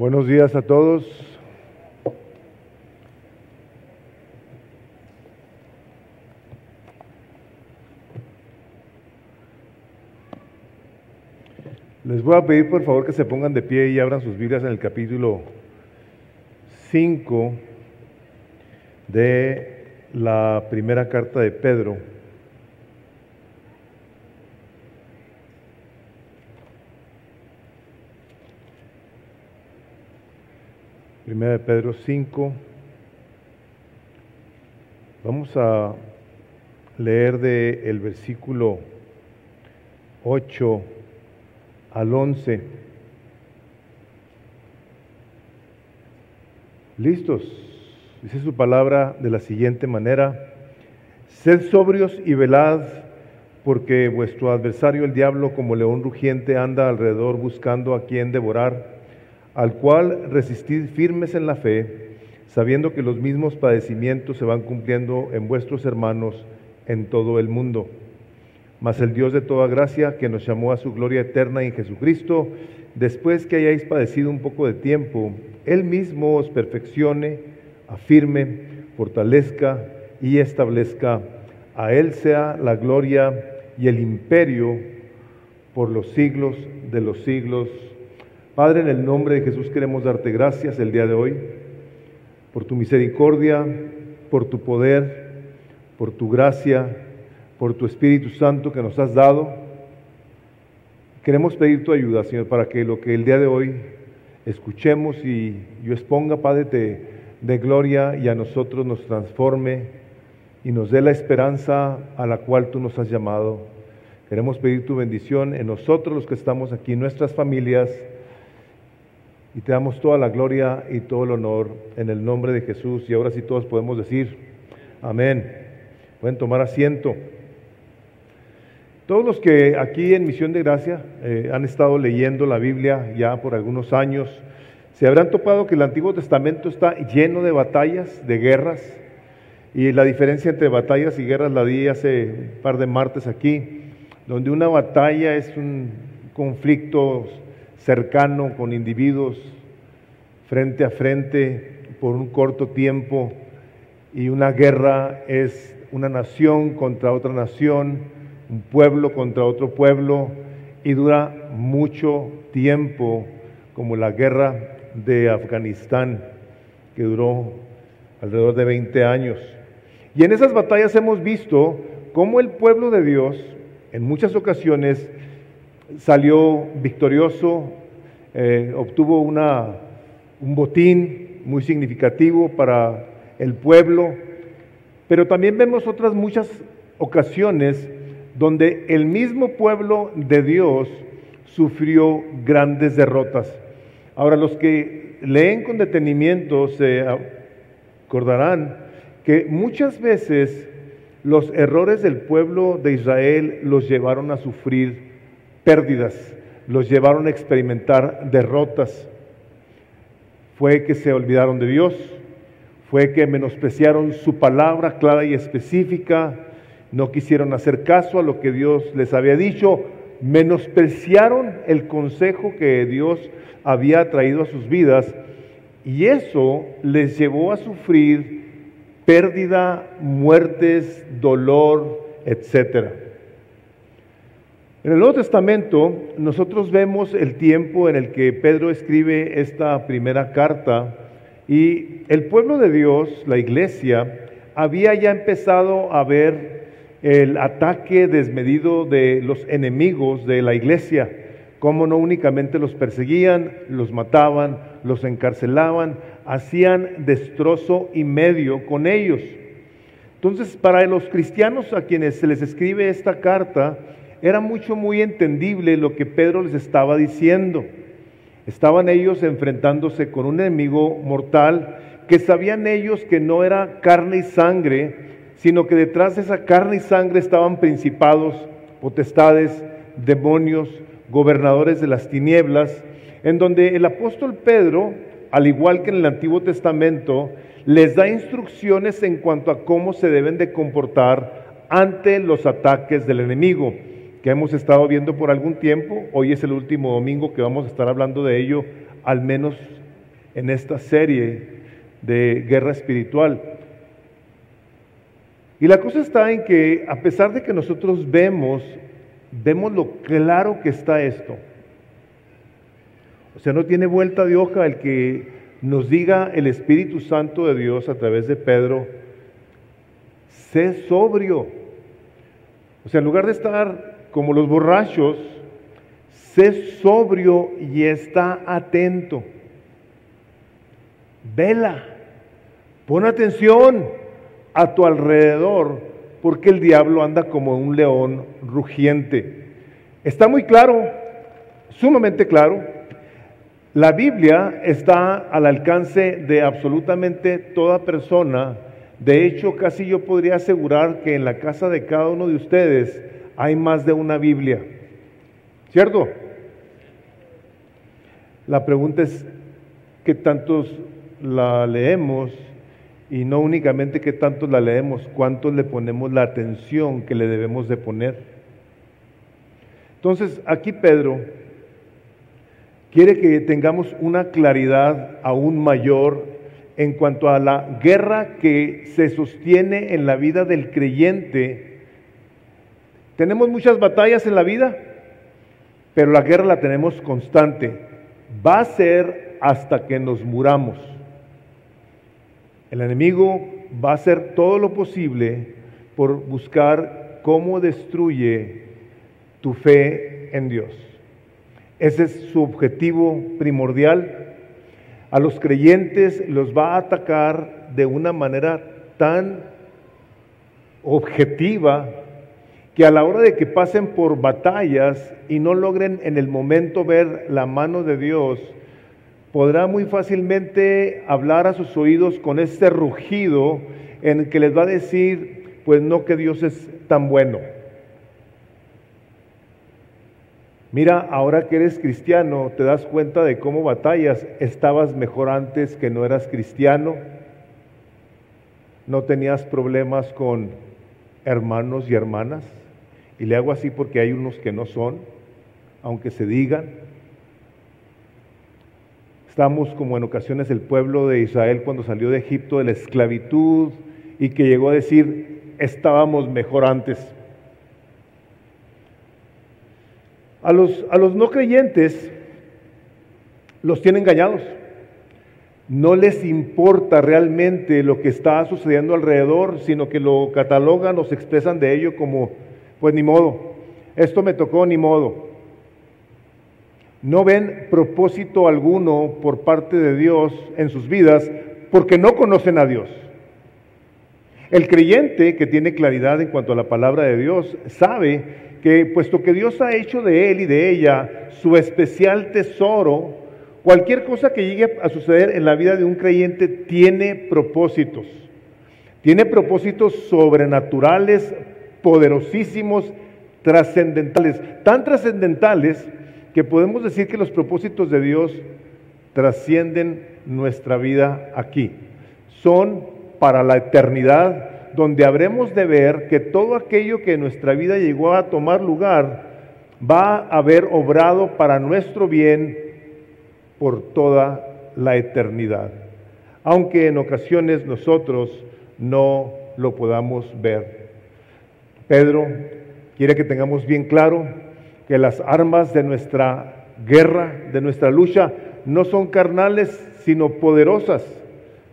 Buenos días a todos. Les voy a pedir por favor que se pongan de pie y abran sus Biblias en el capítulo 5 de la primera carta de Pedro. Primera de Pedro 5. Vamos a leer de el versículo 8 al 11. ¿Listos? Dice su palabra de la siguiente manera, sed sobrios y velad, porque vuestro adversario el diablo como león rugiente anda alrededor buscando a quien devorar, al cual resistid firmes en la fe, sabiendo que los mismos padecimientos se van cumpliendo en vuestros hermanos en todo el mundo. Mas el Dios de toda gracia, que nos llamó a su gloria eterna en Jesucristo, después que hayáis padecido un poco de tiempo, Él mismo os perfeccione, afirme, fortalezca y establezca. A Él sea la gloria y el imperio por los siglos de los siglos. Padre, en el nombre de Jesús queremos darte gracias el día de hoy por tu misericordia, por tu poder, por tu gracia, por tu Espíritu Santo que nos has dado. Queremos pedir tu ayuda, Señor, para que lo que el día de hoy escuchemos y yo exponga, Padre, te de gloria y a nosotros nos transforme y nos dé la esperanza a la cual tú nos has llamado. Queremos pedir tu bendición en nosotros los que estamos aquí, en nuestras familias, y te damos toda la gloria y todo el honor en el nombre de Jesús. Y ahora sí todos podemos decir, amén. Pueden tomar asiento. Todos los que aquí en Misión de Gracia eh, han estado leyendo la Biblia ya por algunos años, se habrán topado que el Antiguo Testamento está lleno de batallas, de guerras, y la diferencia entre batallas y guerras la di hace un par de martes aquí, donde una batalla es un conflicto cercano con individuos frente a frente por un corto tiempo y una guerra es una nación contra otra nación, un pueblo contra otro pueblo y dura mucho tiempo como la guerra de Afganistán que duró alrededor de 20 años. Y en esas batallas hemos visto cómo el pueblo de Dios en muchas ocasiones salió victorioso, eh, obtuvo una, un botín muy significativo para el pueblo, pero también vemos otras muchas ocasiones donde el mismo pueblo de Dios sufrió grandes derrotas. Ahora, los que leen con detenimiento se acordarán que muchas veces los errores del pueblo de Israel los llevaron a sufrir pérdidas, los llevaron a experimentar derrotas. Fue que se olvidaron de Dios, fue que menospreciaron su palabra clara y específica, no quisieron hacer caso a lo que Dios les había dicho, menospreciaron el consejo que Dios había traído a sus vidas y eso les llevó a sufrir pérdida, muertes, dolor, etcétera. En el Nuevo Testamento nosotros vemos el tiempo en el que Pedro escribe esta primera carta y el pueblo de Dios, la iglesia, había ya empezado a ver el ataque desmedido de los enemigos de la iglesia, cómo no únicamente los perseguían, los mataban, los encarcelaban, hacían destrozo y medio con ellos. Entonces, para los cristianos a quienes se les escribe esta carta, era mucho, muy entendible lo que Pedro les estaba diciendo. Estaban ellos enfrentándose con un enemigo mortal que sabían ellos que no era carne y sangre, sino que detrás de esa carne y sangre estaban principados, potestades, demonios, gobernadores de las tinieblas, en donde el apóstol Pedro, al igual que en el Antiguo Testamento, les da instrucciones en cuanto a cómo se deben de comportar ante los ataques del enemigo, que hemos estado viendo por algún tiempo. Hoy es el último domingo que vamos a estar hablando de ello, al menos en esta serie de guerra espiritual. Y la cosa está en que a pesar de que nosotros vemos, vemos lo claro que está esto. O sea, no tiene vuelta de hoja el que nos diga el Espíritu Santo de Dios a través de Pedro, sé sobrio. O sea, en lugar de estar como los borrachos, sé sobrio y está atento. Vela, pon atención a tu alrededor, porque el diablo anda como un león rugiente. Está muy claro, sumamente claro. La Biblia está al alcance de absolutamente toda persona. De hecho, casi yo podría asegurar que en la casa de cada uno de ustedes hay más de una Biblia. ¿Cierto? La pregunta es, ¿qué tantos la leemos? Y no únicamente qué tantos la leemos, cuántos le ponemos la atención que le debemos de poner. Entonces, aquí Pedro quiere que tengamos una claridad aún mayor en cuanto a la guerra que se sostiene en la vida del creyente. Tenemos muchas batallas en la vida, pero la guerra la tenemos constante. Va a ser hasta que nos muramos. El enemigo va a hacer todo lo posible por buscar cómo destruye tu fe en Dios. Ese es su objetivo primordial. A los creyentes los va a atacar de una manera tan objetiva que a la hora de que pasen por batallas y no logren en el momento ver la mano de Dios, podrá muy fácilmente hablar a sus oídos con este rugido en el que les va a decir, pues no que Dios es tan bueno. Mira, ahora que eres cristiano, te das cuenta de cómo batallas. Estabas mejor antes que no eras cristiano. No tenías problemas con hermanos y hermanas. Y le hago así porque hay unos que no son, aunque se digan. Estamos como en ocasiones el pueblo de Israel cuando salió de Egipto de la esclavitud y que llegó a decir, estábamos mejor antes. A los, a los no creyentes los tienen engañados. No les importa realmente lo que está sucediendo alrededor, sino que lo catalogan o se expresan de ello como pues ni modo, esto me tocó ni modo. No ven propósito alguno por parte de Dios en sus vidas porque no conocen a Dios. El creyente que tiene claridad en cuanto a la palabra de Dios sabe que puesto que Dios ha hecho de él y de ella su especial tesoro, cualquier cosa que llegue a suceder en la vida de un creyente tiene propósitos. Tiene propósitos sobrenaturales poderosísimos, trascendentales, tan trascendentales que podemos decir que los propósitos de Dios trascienden nuestra vida aquí. Son para la eternidad, donde habremos de ver que todo aquello que en nuestra vida llegó a tomar lugar va a haber obrado para nuestro bien por toda la eternidad, aunque en ocasiones nosotros no lo podamos ver. Pedro quiere que tengamos bien claro que las armas de nuestra guerra, de nuestra lucha, no son carnales, sino poderosas.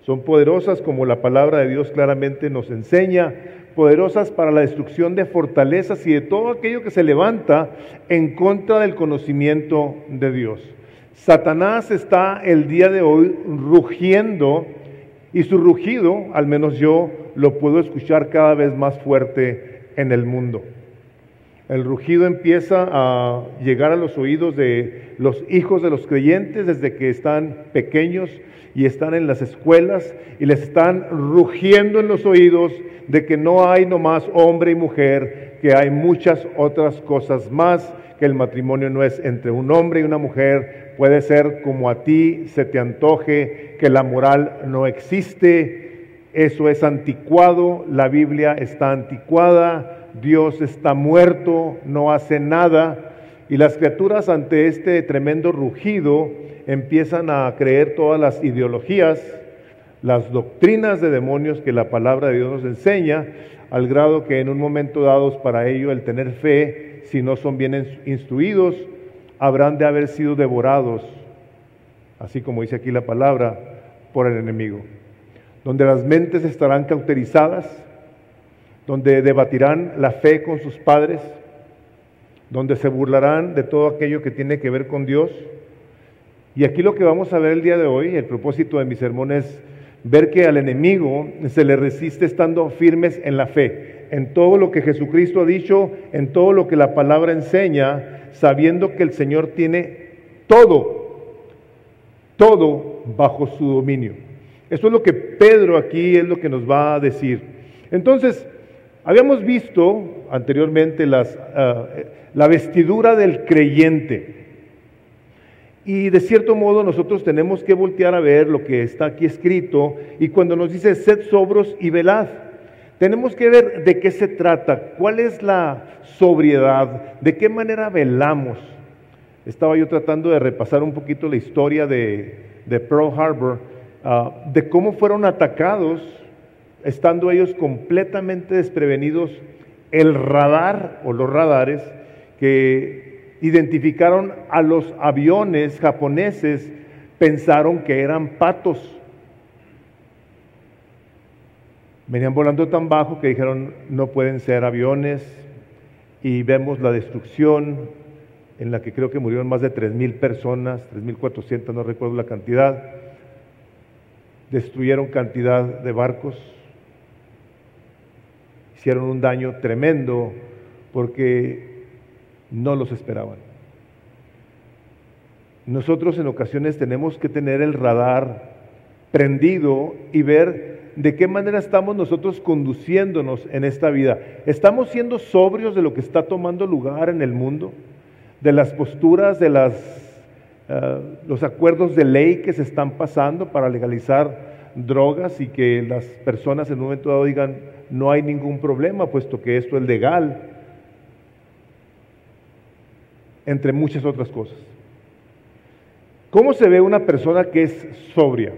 Son poderosas como la palabra de Dios claramente nos enseña, poderosas para la destrucción de fortalezas y de todo aquello que se levanta en contra del conocimiento de Dios. Satanás está el día de hoy rugiendo y su rugido, al menos yo, lo puedo escuchar cada vez más fuerte en el mundo. El rugido empieza a llegar a los oídos de los hijos de los creyentes desde que están pequeños y están en las escuelas y les están rugiendo en los oídos de que no hay nomás hombre y mujer, que hay muchas otras cosas más, que el matrimonio no es entre un hombre y una mujer, puede ser como a ti se te antoje, que la moral no existe, eso es anticuado, la Biblia está anticuada, Dios está muerto, no hace nada. Y las criaturas ante este tremendo rugido empiezan a creer todas las ideologías, las doctrinas de demonios que la palabra de Dios nos enseña, al grado que en un momento dado para ello el tener fe, si no son bien instruidos, habrán de haber sido devorados, así como dice aquí la palabra, por el enemigo, donde las mentes estarán cauterizadas, donde debatirán la fe con sus padres, donde se burlarán de todo aquello que tiene que ver con Dios. Y aquí lo que vamos a ver el día de hoy, el propósito de mi sermón es ver que al enemigo se le resiste estando firmes en la fe, en todo lo que Jesucristo ha dicho, en todo lo que la palabra enseña, sabiendo que el Señor tiene todo, todo bajo su dominio. Eso es lo que Pedro aquí es lo que nos va a decir. Entonces, Habíamos visto anteriormente ah, la vestidura del creyente. Y de cierto modo nosotros tenemos que voltear a ver lo que está aquí escrito y cuando nos dice sed sobros y velad, tenemos que ver de qué se trata, cuál es la sobriedad, de qué manera velamos. Estaba yo tratando de repasar un poquito la historia de, Pearl Harbor, ah, de cómo fueron atacados estando ellos completamente desprevenidos, el radar o los radares que identificaron a los aviones japoneses pensaron que eran patos. Venían volando tan bajo que dijeron no pueden ser aviones y vemos la destrucción en la que creo que murieron más de 3.000 personas, 3.400, no recuerdo la cantidad. Destruyeron cantidad de barcos hicieron un daño tremendo porque no los esperaban. Nosotros en ocasiones tenemos que tener el radar prendido y ver de qué manera estamos nosotros conduciéndonos en esta vida. ¿Estamos siendo sobrios de lo que está tomando lugar en el mundo? ¿De las posturas, de las, eh, los acuerdos de ley que se están pasando para legalizar drogas y que las personas en un momento dado digan, no hay ningún problema, puesto que esto es legal, entre muchas otras cosas. ¿Cómo se ve una persona que es sobria?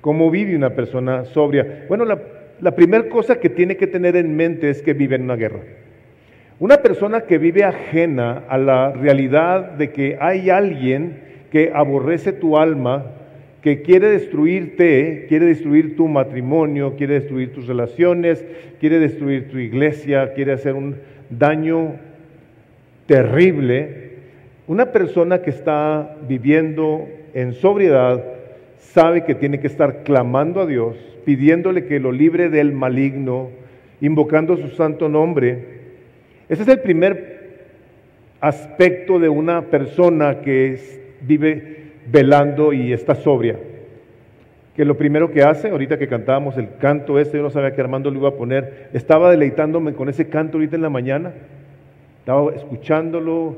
¿Cómo vive una persona sobria? Bueno, la, la primera cosa que tiene que tener en mente es que vive en una guerra. Una persona que vive ajena a la realidad de que hay alguien que aborrece tu alma, que quiere destruirte, quiere destruir tu matrimonio, quiere destruir tus relaciones, quiere destruir tu iglesia, quiere hacer un daño terrible. Una persona que está viviendo en sobriedad sabe que tiene que estar clamando a Dios, pidiéndole que lo libre del maligno, invocando su santo nombre. Ese es el primer aspecto de una persona que vive velando y está sobria. Que lo primero que hace, ahorita que cantábamos el canto este, yo no sabía que Armando lo iba a poner, estaba deleitándome con ese canto ahorita en la mañana, estaba escuchándolo,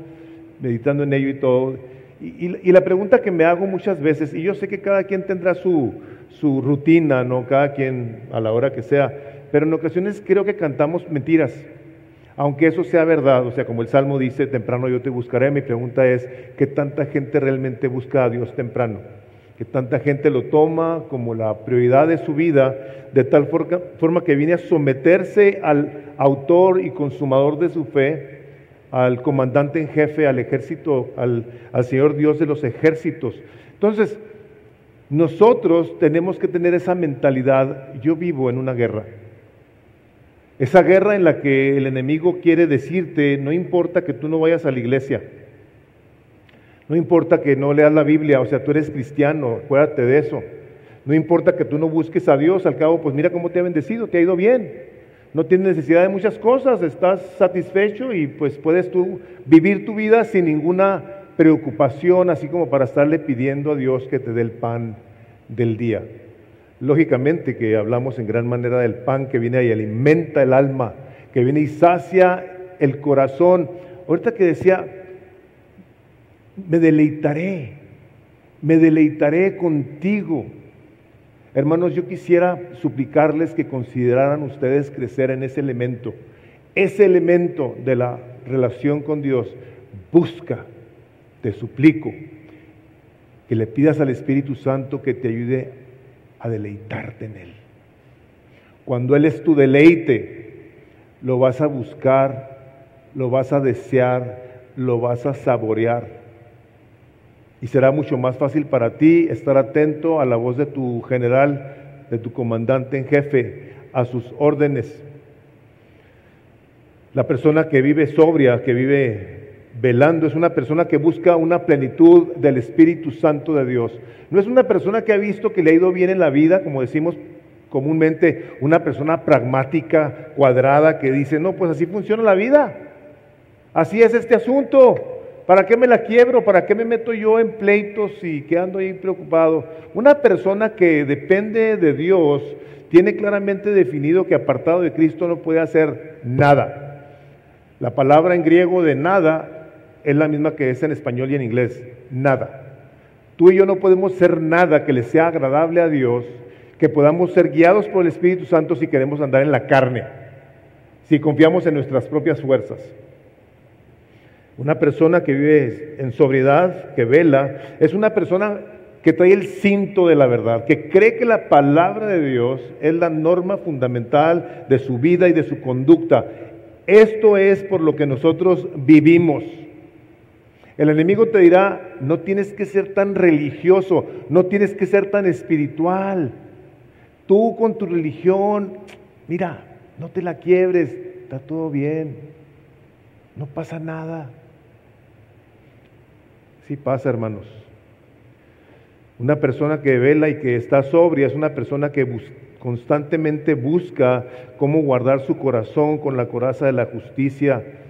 meditando en ello y todo. Y, la pregunta que me hago muchas veces, y yo sé que cada quien tendrá su, su rutina, ¿no? Cada quien a la hora que sea, pero en ocasiones creo que cantamos mentiras. Aunque eso sea verdad, o sea, como el Salmo dice, temprano yo te buscaré, mi pregunta es, ¿qué tanta gente realmente busca a Dios temprano? ¿Qué tanta gente lo toma como la prioridad de su vida, de tal forma que viene a someterse al autor y consumador de su fe, al comandante en jefe, al ejército, al, al Señor Dios de los ejércitos? Entonces, nosotros tenemos que tener esa mentalidad, yo vivo en una guerra. Esa guerra en la que el enemigo quiere decirte, no importa que tú no vayas a la iglesia, no importa que no leas la Biblia, o sea, tú eres cristiano, acuérdate de eso. No importa que tú no busques a Dios, al cabo, pues mira cómo te ha bendecido, te ha ido bien. No tienes necesidad de muchas cosas, estás satisfecho y pues puedes tú vivir tu vida sin ninguna preocupación, así como para estarle pidiendo a Dios que te dé el pan del día. Lógicamente que hablamos en gran manera del pan que viene y alimenta el alma, que viene y sacia el corazón. Ahorita que decía, me deleitaré, me deleitaré contigo. Hermanos, yo quisiera suplicarles que consideraran ustedes crecer en ese elemento, ese elemento de la relación con Dios, busca, te suplico, que le pidas al Espíritu Santo que te ayude a deleitarte en Él. Cuando Él es tu deleite, lo vas a buscar, lo vas a desear, lo vas a saborear. Y será mucho más fácil para ti estar atento a la voz de tu general, de tu comandante en jefe, a sus órdenes. La persona que vive sobria, que vive velando, es una persona que busca una plenitud del Espíritu Santo de Dios. No es una persona que ha visto que le ha ido bien en la vida, como decimos comúnmente, una persona pragmática, cuadrada, que dice, no, pues así funciona la vida. Así es este asunto. ¿Para qué me la quiebro? ¿Para qué me meto yo en pleitos y quedando ahí preocupado? Una persona que depende de Dios tiene claramente definido que apartado de Cristo no puede hacer nada. La palabra en griego de nada es la misma que es en español y en inglés, nada. Tú y yo no podemos ser nada que le sea agradable a Dios, que podamos ser guiados por el Espíritu Santo si queremos andar en la carne, si confiamos en nuestras propias fuerzas. Una persona que vive en sobriedad, que vela, es una persona que trae el cinto de la verdad, que cree que la palabra de Dios es la norma fundamental de su vida y de su conducta. Esto es por lo que nosotros vivimos. El enemigo te dirá, no tienes que ser tan religioso, no tienes que ser tan espiritual. Tú con tu religión, mira, no te la quiebres, está todo bien, no pasa nada. Sí pasa, hermanos. Una persona que vela y que está sobria es una persona que constantemente busca cómo guardar su corazón con la coraza de la justicia.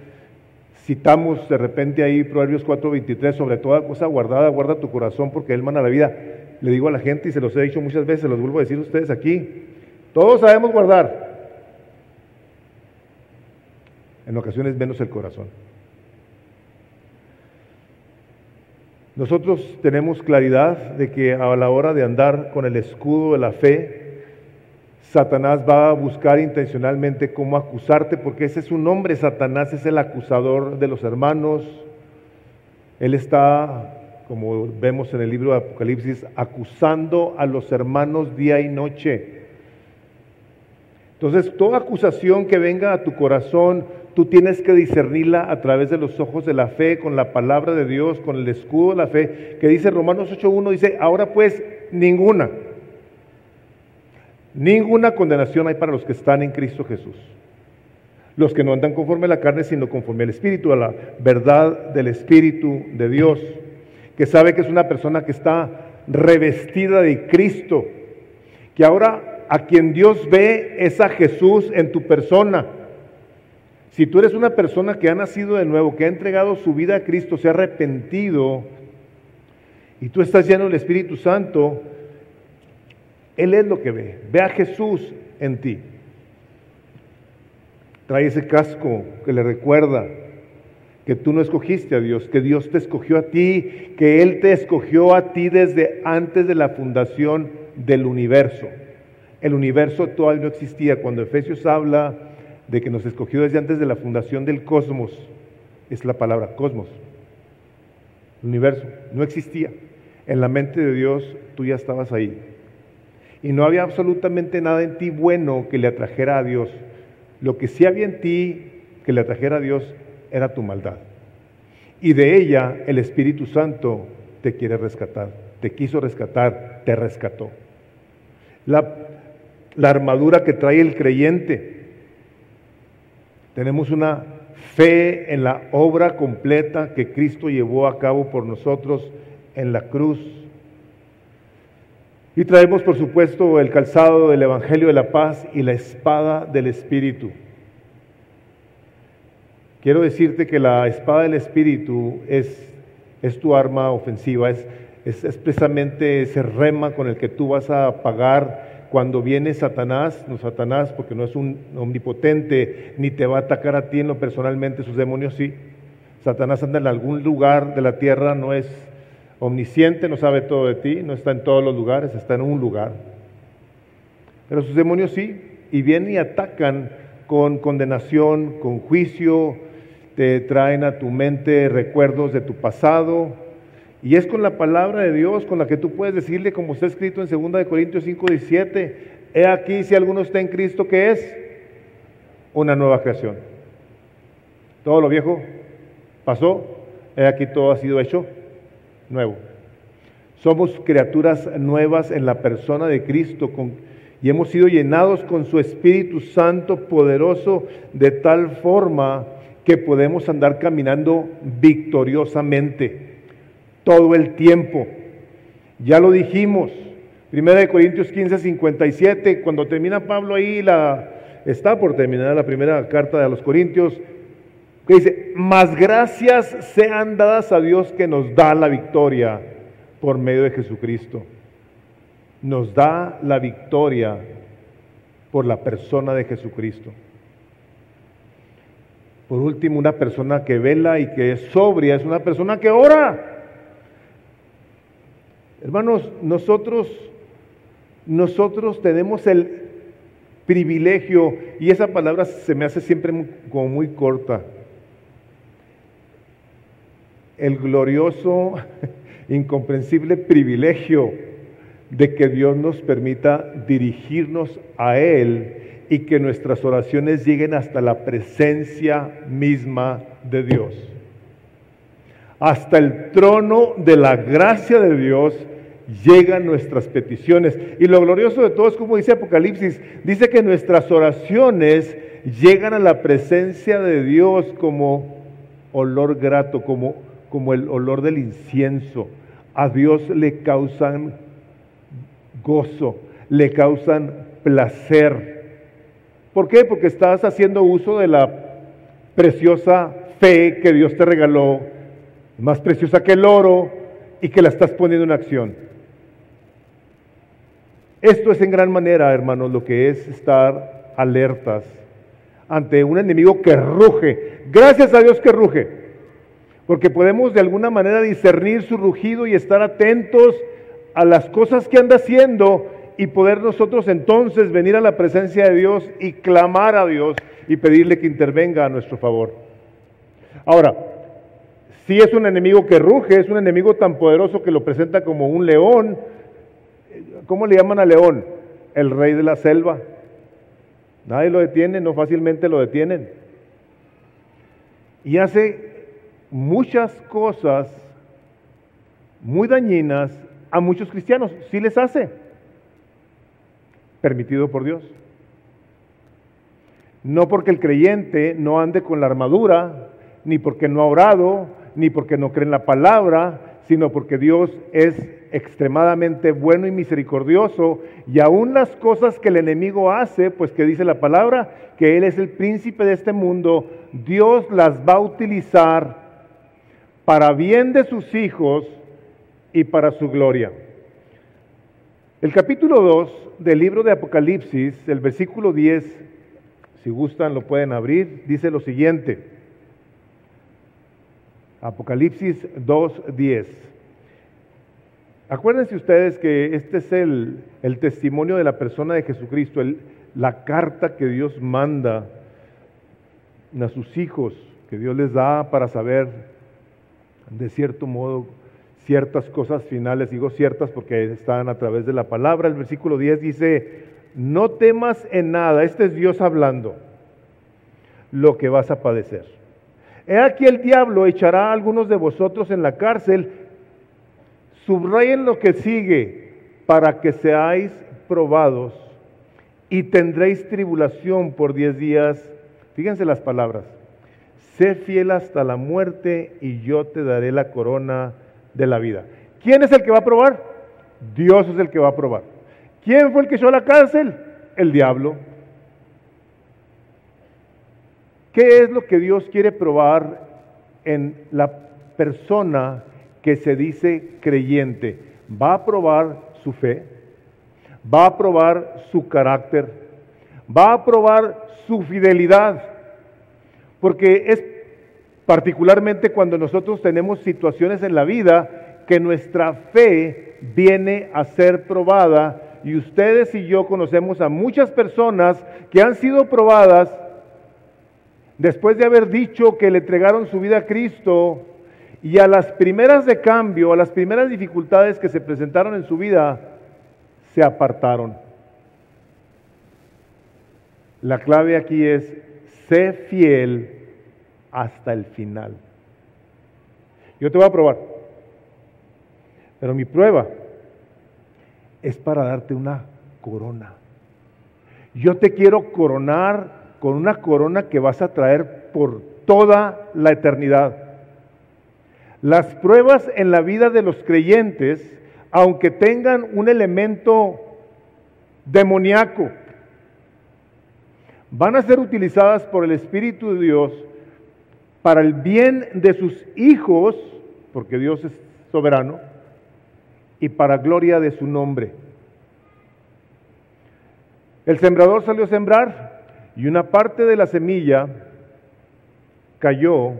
Citamos de repente ahí Proverbios 4:23, sobre toda cosa guardada, guarda tu corazón porque Él manda la vida. Le digo a la gente y se los he dicho muchas veces, se los vuelvo a decir a ustedes aquí. Todos sabemos guardar. En ocasiones menos el corazón. Nosotros tenemos claridad de que a la hora de andar con el escudo de la fe, Satanás va a buscar intencionalmente cómo acusarte, porque ese es su nombre, Satanás es el acusador de los hermanos. Él está, como vemos en el libro de Apocalipsis, acusando a los hermanos día y noche. Entonces, toda acusación que venga a tu corazón, tú tienes que discernirla a través de los ojos de la fe, con la palabra de Dios, con el escudo de la fe, que dice Romanos 8.1, dice, ahora pues ninguna, ninguna condenación hay para los que están en Cristo Jesús. Los que no andan conforme a la carne, sino conforme al Espíritu, a la verdad del Espíritu de Dios, que sabe que es una persona que está revestida de Cristo, que ahora a quien Dios ve es a Jesús en tu persona si tú eres una persona que ha nacido de nuevo, que ha entregado su vida a Cristo, se ha arrepentido y tú estás lleno del Espíritu Santo, Él es lo que ve. Ve a Jesús en ti. Trae ese casco que le recuerda que tú no escogiste a Dios, que Dios te escogió a ti, que Él te escogió a ti desde antes de la fundación del universo. El universo todavía no existía. Cuando Efesios habla de que nos escogió desde antes de la fundación del cosmos, es la palabra cosmos. El universo no existía. En la mente de Dios tú ya estabas ahí. Y no había absolutamente nada en ti bueno que le atrajera a Dios. Lo que sí había en ti que le atrajera a Dios era tu maldad. Y de ella el Espíritu Santo te quiere rescatar, te quiso rescatar, te rescató. La, la armadura que trae el creyente tenemos una fe en la obra completa que Cristo llevó a cabo por nosotros en la cruz. Y traemos, por supuesto, el calzado del Evangelio de la Paz y la espada del Espíritu. Quiero decirte que la espada del Espíritu es, es tu arma ofensiva, es, es, es precisamente ese rema con el que tú vas a pagar cuando viene Satanás, no Satanás porque no es un omnipotente, ni te va a atacar a ti en lo personalmente, sus demonios sí. Satanás anda en algún lugar de la tierra, no es omnisciente, no sabe todo de ti, no está en todos los lugares, está en un lugar. Pero sus demonios sí, y vienen y atacan con condenación, con juicio, te traen a tu mente recuerdos de tu pasado. Y es con la palabra de Dios con la que tú puedes decirle, como está escrito en 2 Corintios 5, 17, he aquí si alguno está en Cristo, ¿qué es? Una nueva creación. Todo lo viejo pasó, he aquí todo ha sido hecho nuevo. Somos criaturas nuevas en la persona de Cristo y hemos sido llenados con su Espíritu Santo poderoso de tal forma que podemos andar caminando victoriosamente todo el tiempo. Ya lo dijimos, Primera de Corintios 15, 57, cuando termina Pablo ahí, la, está por terminar la primera carta de los Corintios, que dice, más gracias sean dadas a Dios que nos da la victoria por medio de Jesucristo. Nos da la victoria por la persona de Jesucristo. Por último, una persona que vela y que es sobria es una persona que ora. Hermanos, nosotros, nosotros tenemos el privilegio, y esa palabra se me hace siempre como muy corta, el glorioso, incomprensible privilegio de que Dios nos permita dirigirnos a Él y que nuestras oraciones lleguen hasta la presencia misma de Dios. Hasta el trono de la gracia de Dios llegan nuestras peticiones. Y lo glorioso de todo es como dice Apocalipsis, dice que nuestras oraciones llegan a la presencia de Dios como olor grato, como, como el olor del incienso. A Dios le causan gozo, le causan placer. ¿Por qué? Porque estás haciendo uso de la preciosa fe que Dios te regaló, más preciosa que el oro, y que la estás poniendo en acción. Esto es en gran manera, hermanos, lo que es estar alertas ante un enemigo que ruge. Gracias a Dios que ruge, porque podemos de alguna manera discernir su rugido y estar atentos a las cosas que anda haciendo y poder nosotros entonces venir a la presencia de Dios y clamar a Dios y pedirle que intervenga a nuestro favor. Ahora, si es un enemigo que ruge, es un enemigo tan poderoso que lo presenta como un león, ¿cómo le llaman al león? El rey de la selva. Nadie lo detiene, no fácilmente lo detienen. Y hace muchas cosas muy dañinas a muchos cristianos, sí les hace. Permitido por Dios. No porque el creyente no ande con la armadura, ni porque no ha orado, ni porque no cree en la palabra, sino porque Dios es extremadamente bueno y misericordioso. Y aún las cosas que el enemigo hace, pues que dice la palabra, que Él es el príncipe de este mundo, Dios las va a utilizar para bien de sus hijos y para su gloria. El capítulo 2 del libro de Apocalipsis, el versículo 10, si gustan lo pueden abrir, dice lo siguiente. Apocalipsis 2.10. Acuérdense ustedes que este es el, testimonio de la persona de Jesucristo, la carta que Dios manda a sus hijos, que Dios les da para saber, de cierto modo, ciertas cosas finales, digo ciertas porque están a través de la palabra. El versículo 10 dice, no temas en nada, este es Dios hablando, lo que vas a padecer. He aquí el diablo echará a algunos de vosotros en la cárcel, subrayen lo que sigue, para que seáis probados y tendréis tribulación por diez días. Fíjense las palabras. Sé fiel hasta la muerte y yo te daré la corona de la vida. ¿Quién es el que va a probar? Dios es el que va a probar. ¿Quién fue el que echó a la cárcel? El diablo. ¿Qué es lo que Dios quiere probar en la persona que se dice creyente? Va a probar su fe, va a probar su carácter, va a probar su fidelidad, porque es particularmente cuando nosotros tenemos situaciones en la vida que nuestra fe viene a ser probada y ustedes y yo conocemos a muchas personas que han sido probadas después de haber dicho que le entregaron su vida a Cristo y a las primeras de cambio, a las primeras dificultades que se presentaron en su vida, se apartaron. La clave aquí es, sé fiel hasta el final. Yo te voy a probar, pero mi prueba es para darte una corona. Yo te quiero coronar con una corona que vas a traer por toda la eternidad. Las pruebas en la vida de los creyentes, aunque tengan un elemento demoníaco, van a ser utilizadas por el Espíritu de Dios para el bien de sus hijos, porque Dios es soberano, y para gloria de su nombre. El sembrador salió a sembrar y una parte de la semilla cayó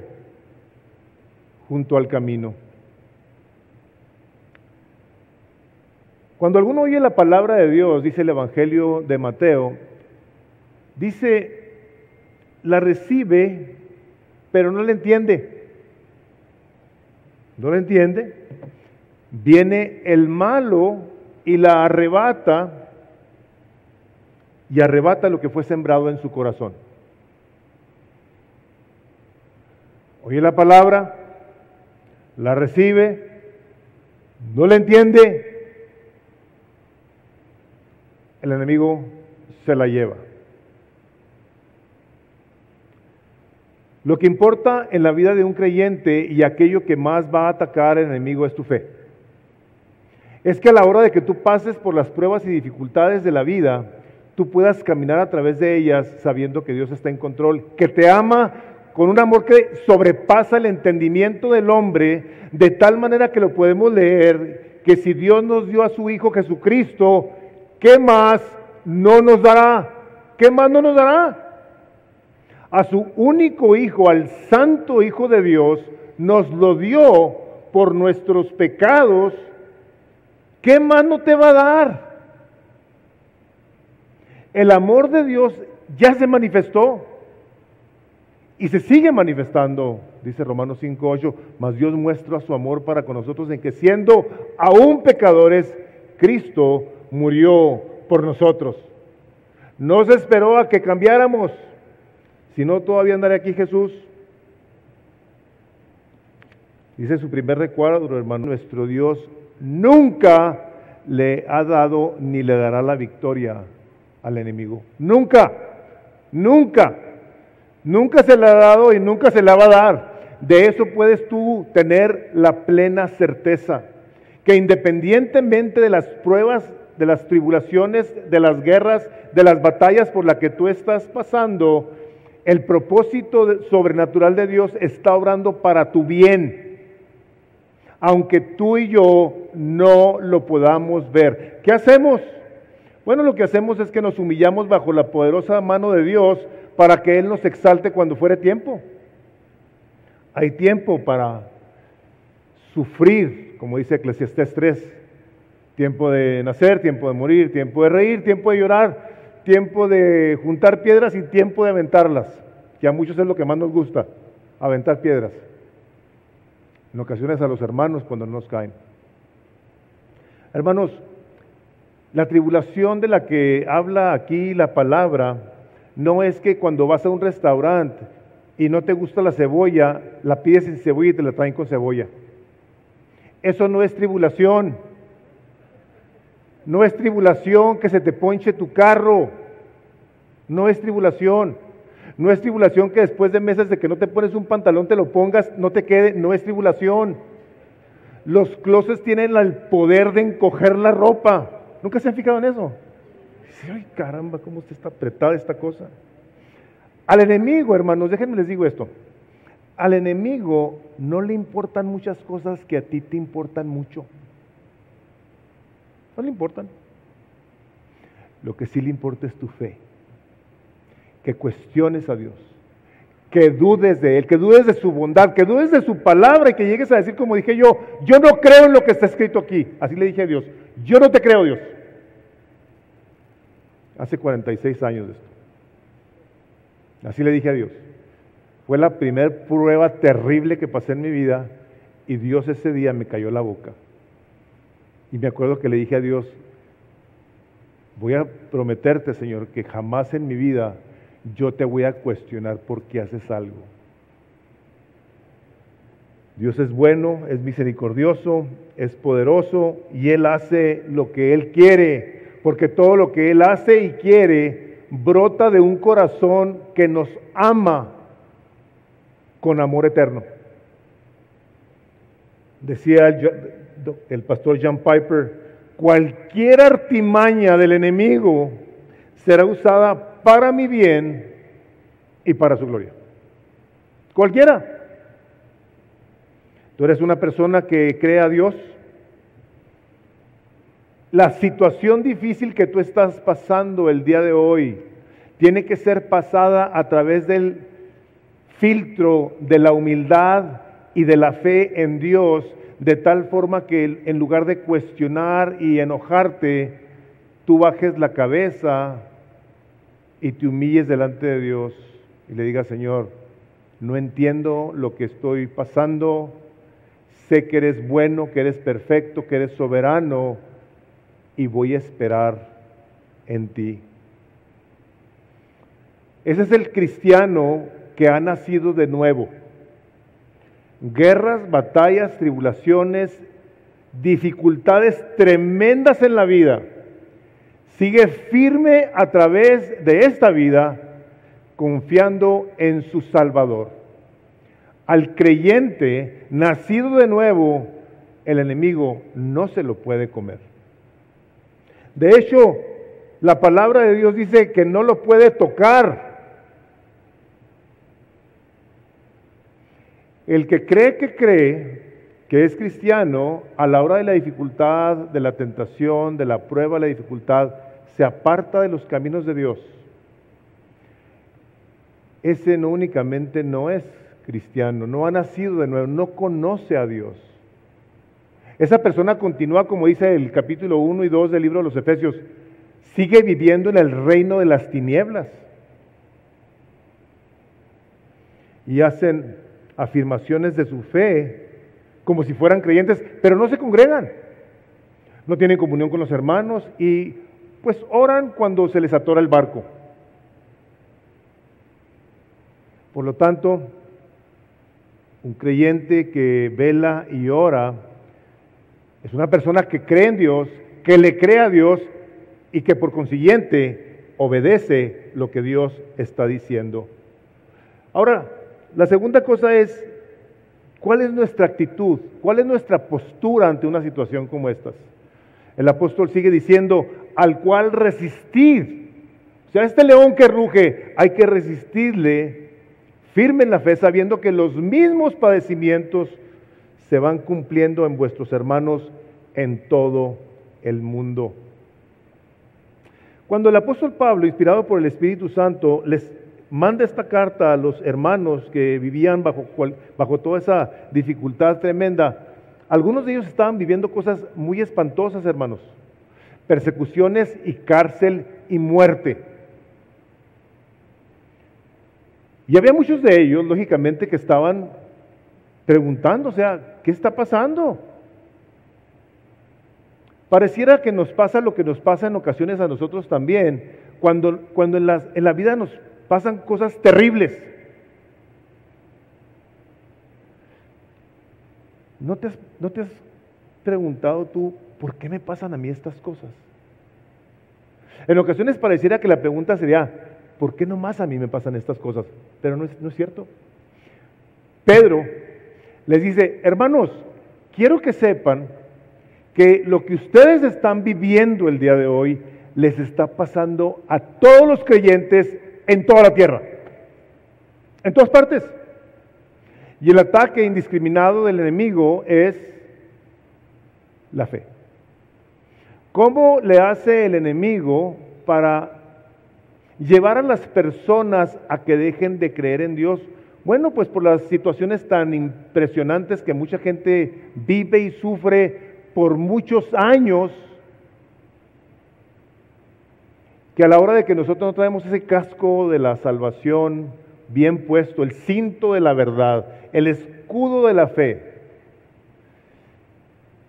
junto al camino. Cuando alguno oye la palabra de Dios, dice el Evangelio de Mateo, dice, la recibe, pero no la entiende. No la entiende. Viene el malo y la arrebata y arrebata lo que fue sembrado en su corazón. Oye la palabra, la recibe, no la entiende, el enemigo se la lleva. Lo que importa en la vida de un creyente y aquello que más va a atacar al enemigo es tu fe. Es que a la hora de que tú pases por las pruebas y dificultades de la vida, tú puedas caminar a través de ellas sabiendo que Dios está en control, que te ama con un amor que sobrepasa el entendimiento del hombre, de tal manera que lo podemos leer, que si Dios nos dio a su Hijo Jesucristo, ¿qué más no nos dará? ¿Qué más no nos dará? A su único Hijo, al Santo Hijo de Dios, nos lo dio por nuestros pecados. ¿Qué más no te va a dar? El amor de Dios ya se manifestó y se sigue manifestando, dice Romanos 5.8, mas Dios muestra su amor para con nosotros en que siendo aún pecadores, Cristo murió por nosotros. No se esperó a que cambiáramos, sino todavía andaré aquí Jesús. Dice su primer recuadro, hermano, nuestro Dios nunca le ha dado ni le dará la victoria al enemigo. Nunca, nunca, nunca se le ha dado y nunca se le va a dar. De eso puedes tú tener la plena certeza, que independientemente de las pruebas, de las tribulaciones, de las guerras, de las batallas por las que tú estás pasando, el propósito sobrenatural de Dios está obrando para tu bien, aunque tú y yo no lo podamos ver. ¿Qué hacemos? Bueno, lo que hacemos es que nos humillamos bajo la poderosa mano de Dios para que Él nos exalte cuando fuere tiempo. Hay tiempo para sufrir, como dice Eclesiastés 3. Tiempo de nacer, tiempo de morir, tiempo de reír, tiempo de llorar, tiempo de juntar piedras y tiempo de aventarlas, que a muchos es lo que más nos gusta, aventar piedras. En ocasiones a los hermanos cuando no nos caen. Hermanos, la tribulación de la que habla aquí la palabra no es que cuando vas a un restaurante y no te gusta la cebolla, la pides sin cebolla y te la traen con cebolla. Eso no es tribulación. No es tribulación que se te ponche tu carro. No es tribulación. No es tribulación que después de meses de que no te pones un pantalón te lo pongas, no te quede. No es tribulación. Los closets tienen el poder de encoger la ropa. ¿Nunca se han fijado en eso? Ay caramba, cómo está apretada esta cosa. Al enemigo, hermanos, déjenme les digo esto. Al enemigo no le importan muchas cosas que a ti te importan mucho. No le importan. Lo que sí le importa es tu fe. Que cuestiones a Dios. Que dudes de Él, que dudes de su bondad, que dudes de su palabra y que llegues a decir como dije yo, yo no creo en lo que está escrito aquí. Así le dije a Dios, yo no te creo Dios. Hace 46 años de esto. Así le dije a Dios. Fue la primera prueba terrible que pasé en mi vida y Dios ese día me cayó la boca. Y me acuerdo que le dije a Dios, voy a prometerte, Señor, que jamás en mi vida yo te voy a cuestionar por qué haces algo. Dios es bueno, es misericordioso, es poderoso y Él hace lo que Él quiere, porque todo lo que Él hace y quiere brota de un corazón que nos ama con amor eterno. Decía el, pastor John Piper, cualquier artimaña del enemigo será usada para mi bien y para su gloria. Cualquiera. Tú eres una persona que cree a Dios. La situación difícil que tú estás pasando el día de hoy tiene que ser pasada a través del filtro de la humildad y de la fe en Dios, de tal forma que en lugar de cuestionar y enojarte, tú bajes la cabeza y te humilles delante de Dios y le digas, Señor, no entiendo lo que estoy pasando, sé que eres bueno, que eres perfecto, que eres soberano y voy a esperar en ti. Ese es el cristiano que ha nacido de nuevo guerras, batallas, tribulaciones, dificultades tremendas en la vida, sigue firme a través de esta vida confiando en su Salvador. Al creyente nacido de nuevo, el enemigo no se lo puede comer. De hecho, la palabra de Dios dice que no lo puede tocar El que cree que cree que es cristiano, a la hora de la dificultad, de la tentación, de la prueba, de la dificultad, se aparta de los caminos de Dios. Ese no únicamente no es cristiano, no ha nacido de nuevo, no conoce a Dios. Esa persona continúa, como dice el capítulo 1 y 2 del libro de los Efesios, sigue viviendo en el reino de las tinieblas. Y hacen afirmaciones de su fe como si fueran creyentes, pero no se congregan. No tienen comunión con los hermanos y pues oran cuando se les atora el barco. Por lo tanto, un creyente que vela y ora es una persona que cree en Dios, que le cree a Dios y que por consiguiente obedece lo que Dios está diciendo. Ahora, la segunda cosa es, ¿cuál es nuestra actitud? ¿Cuál es nuestra postura ante una situación como estas? El apóstol sigue diciendo, al cual resistir. O sea, este león que ruge, hay que resistirle firme en la fe, sabiendo que los mismos padecimientos se van cumpliendo en vuestros hermanos en todo el mundo. Cuando el apóstol Pablo, inspirado por el Espíritu Santo, les manda esta carta a los hermanos que vivían bajo, bajo toda esa dificultad tremenda. Algunos de ellos estaban viviendo cosas muy espantosas, hermanos. Persecuciones y cárcel y muerte. Y había muchos de ellos, lógicamente, que estaban preguntando, o sea, ¿qué está pasando? Pareciera que nos pasa lo que nos pasa en ocasiones a nosotros también, cuando, cuando en, en la vida nos pasan cosas terribles. ¿No te, has, ¿No te has preguntado tú, ¿por qué me pasan a mí estas cosas? En ocasiones pareciera que la pregunta sería, ¿por qué no más a mí me pasan estas cosas? Pero no es, no es cierto. Pedro les dice, hermanos, quiero que sepan que lo que ustedes están viviendo el día de hoy les está pasando a todos los creyentes en toda la tierra, en todas partes. Y el ataque indiscriminado del enemigo es la fe. ¿Cómo le hace el enemigo para llevar a las personas a que dejen de creer en Dios? Bueno, pues por las situaciones tan impresionantes que mucha gente vive y sufre por muchos años que a la hora de que nosotros no traemos ese casco de la salvación, bien puesto, el cinto de la verdad, el escudo de la fe.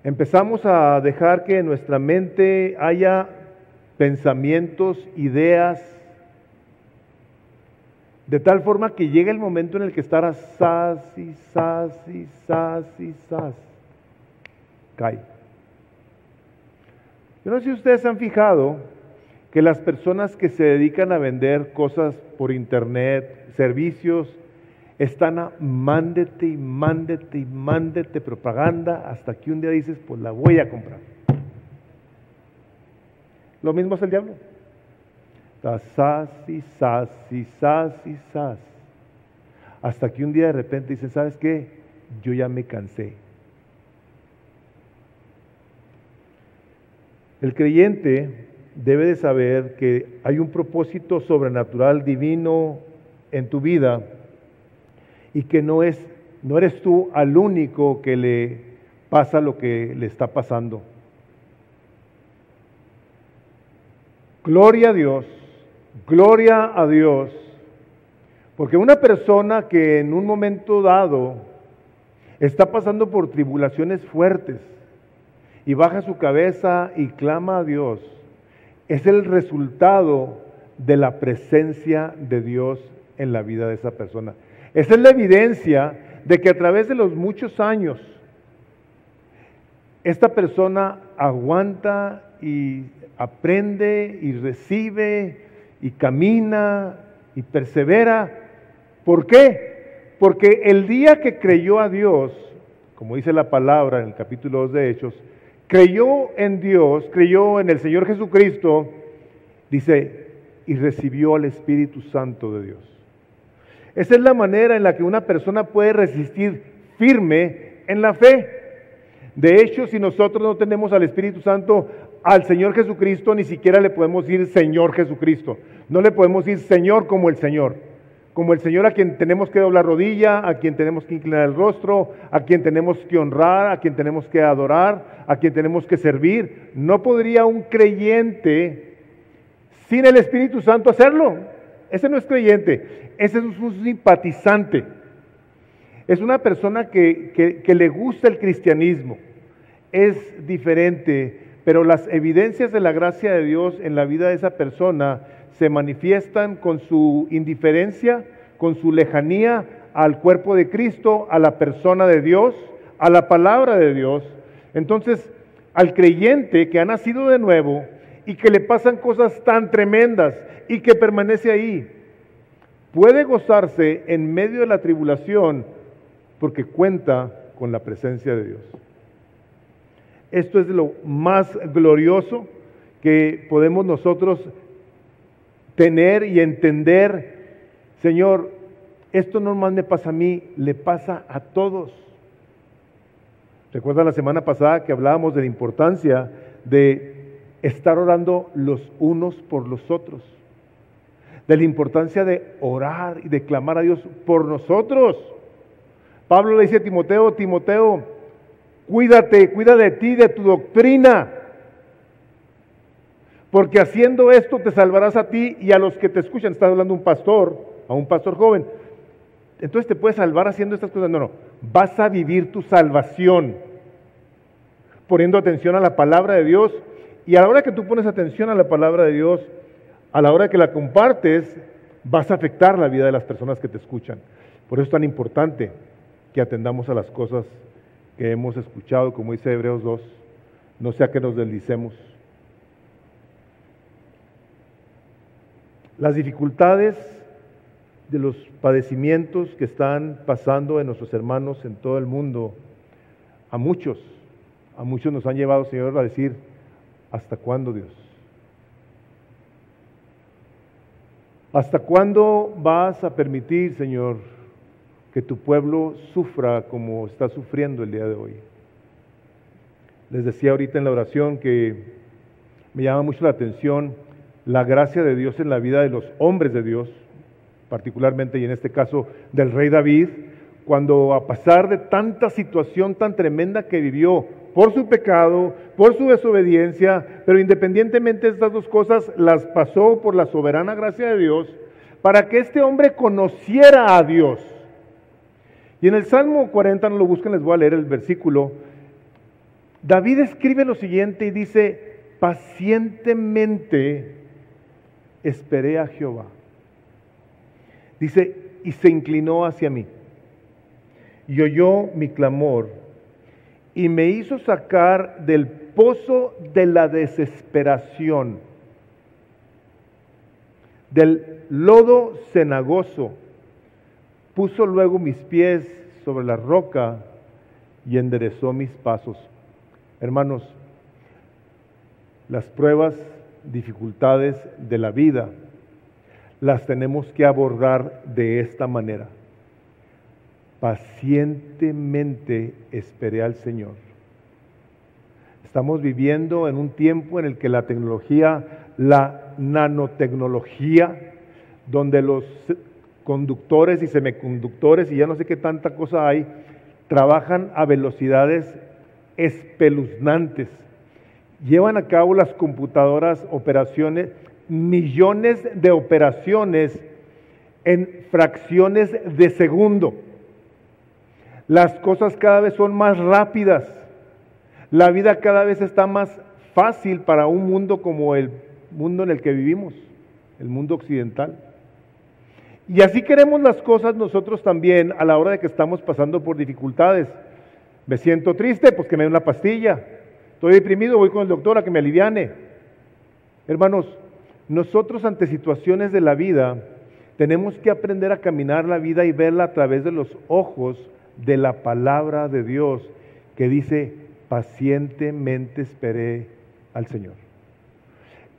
Empezamos a dejar que en nuestra mente haya pensamientos, ideas, de tal forma que llega el momento en el que estará sas y sas y sas y sas. Cae. Yo no sé si ustedes han fijado que las personas que se dedican a vender cosas por internet, servicios, están a mándete y mándete y mándete propaganda hasta que un día dices, pues la voy a comprar. Lo mismo hace el diablo. Sas y sas y sas y sas. Hasta que un día de repente dice, ¿sabes qué? Yo ya me cansé. El creyente debe de saber que hay un propósito sobrenatural divino en tu vida y que no es no eres tú al único que le pasa lo que le está pasando. Gloria a Dios, gloria a Dios, porque una persona que en un momento dado está pasando por tribulaciones fuertes y baja su cabeza y clama a Dios, es el resultado de la presencia de Dios en la vida de esa persona. Esa es la evidencia de que a través de los muchos años, esta persona aguanta y aprende y recibe y camina y persevera. ¿Por qué? Porque el día que creyó a Dios, como dice la palabra en el capítulo 2 de Hechos, creyó en Dios, creyó en el Señor Jesucristo, dice, y recibió al Espíritu Santo de Dios. Esa es la manera en la que una persona puede resistir firme en la fe. De hecho, si nosotros no tenemos al Espíritu Santo, al Señor Jesucristo, ni siquiera le podemos decir Señor Jesucristo. No le podemos decir Señor como el Señor. Como el Señor a quien tenemos que doblar rodilla, a quien tenemos que inclinar el rostro, a quien tenemos que honrar, a quien tenemos que adorar, a quien tenemos que servir. No podría un creyente sin el Espíritu Santo hacerlo. Ese no es creyente, ese es un simpatizante. Es una persona que, que le gusta el cristianismo. Es diferente, pero las evidencias de la gracia de Dios en la vida de esa persona se manifiestan con su indiferencia, con su lejanía al cuerpo de Cristo, a la persona de Dios, a la palabra de Dios. Entonces, al creyente que ha nacido de nuevo y que le pasan cosas tan tremendas y que permanece ahí, puede gozarse en medio de la tribulación porque cuenta con la presencia de Dios. Esto es lo más glorioso que podemos nosotros tener y entender, Señor, esto no más me pasa a mí, le pasa a todos. Recuerda la semana pasada que hablábamos de la importancia de estar orando los unos por los otros, de la importancia de orar y de clamar a Dios por nosotros. Pablo le dice a Timoteo, Timoteo, cuídate, cuida de ti, de tu doctrina porque haciendo esto te salvarás a ti y a los que te escuchan. Está hablando un pastor, a un pastor joven. Entonces te puedes salvar haciendo estas cosas. No, no. Vas a vivir tu salvación poniendo atención a la palabra de Dios. Y a la hora que tú pones atención a la palabra de Dios, a la hora que la compartes, vas a afectar la vida de las personas que te escuchan. Por eso es tan importante que atendamos a las cosas que hemos escuchado, como dice Hebreos 2, no sea que nos deslicemos. Las dificultades de los padecimientos que están pasando en nuestros hermanos en todo el mundo, a muchos, a muchos nos han llevado, Señor, a decir, ¿hasta cuándo Dios? ¿Hasta cuándo vas a permitir, Señor, que tu pueblo sufra como está sufriendo el día de hoy? Les decía ahorita en la oración que me llama mucho la atención la gracia de Dios en la vida de los hombres de Dios, particularmente y en este caso del rey David, cuando a pasar de tanta situación tan tremenda que vivió por su pecado, por su desobediencia, pero independientemente de estas dos cosas, las pasó por la soberana gracia de Dios, para que este hombre conociera a Dios. Y en el Salmo 40, no lo busquen, les voy a leer el versículo. David escribe lo siguiente y dice, pacientemente esperé a Jehová. Dice, y se inclinó hacia mí y oyó mi clamor y me hizo sacar del pozo de la desesperación, del lodo cenagoso. Puso luego mis pies sobre la roca y enderezó mis pasos. Hermanos, las pruebas, dificultades de la vida, las tenemos que abordar de esta manera. Pacientemente esperé al Señor. Estamos viviendo en un tiempo en el que la tecnología, la nanotecnología, donde los conductores y semiconductores y ya no sé qué tanta cosa hay, trabajan a velocidades espeluznantes. Llevan a cabo las computadoras operaciones millones de operaciones en fracciones de segundo. Las cosas cada vez son más rápidas. La vida cada vez está más fácil para un mundo como el mundo en el que vivimos, el mundo occidental. Y así queremos las cosas nosotros también a la hora de que estamos pasando por dificultades. Me siento triste, pues que me den una pastilla. Estoy deprimido, voy con el doctor a que me aliviane. Hermanos, nosotros ante situaciones de la vida tenemos que aprender a caminar la vida y verla a través de los ojos de la palabra de Dios que dice, pacientemente esperé al Señor.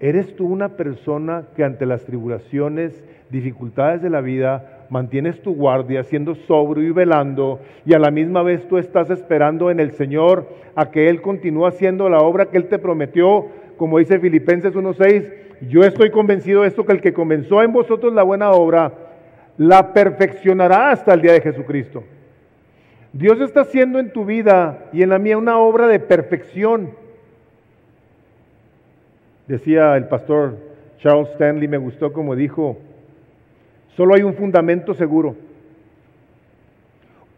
¿Eres tú una persona que ante las tribulaciones, dificultades de la vida, mantienes tu guardia, siendo sobrio y velando, y a la misma vez tú estás esperando en el Señor a que Él continúe haciendo la obra que Él te prometió, como dice Filipenses 1.6, yo estoy convencido de esto, que el que comenzó en vosotros la buena obra, la perfeccionará hasta el día de Jesucristo. Dios está haciendo en tu vida y en la mía una obra de perfección. Decía el pastor Charles Stanley, me gustó como dijo, solo hay un fundamento seguro.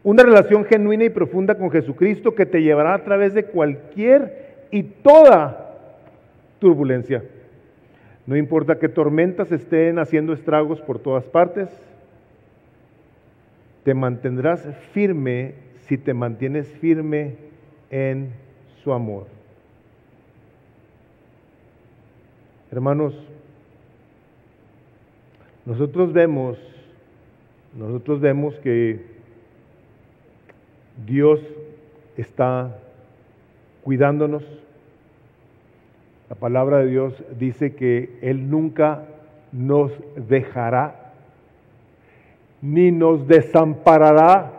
Una relación genuina y profunda con Jesucristo que te llevará a través de cualquier y toda turbulencia. No importa que tormentas estén haciendo estragos por todas partes, te mantendrás firme si te mantienes firme en su amor. Hermanos, nosotros vemos, nosotros vemos que Dios está cuidándonos, la palabra de Dios dice que Él nunca nos dejará ni nos desamparará.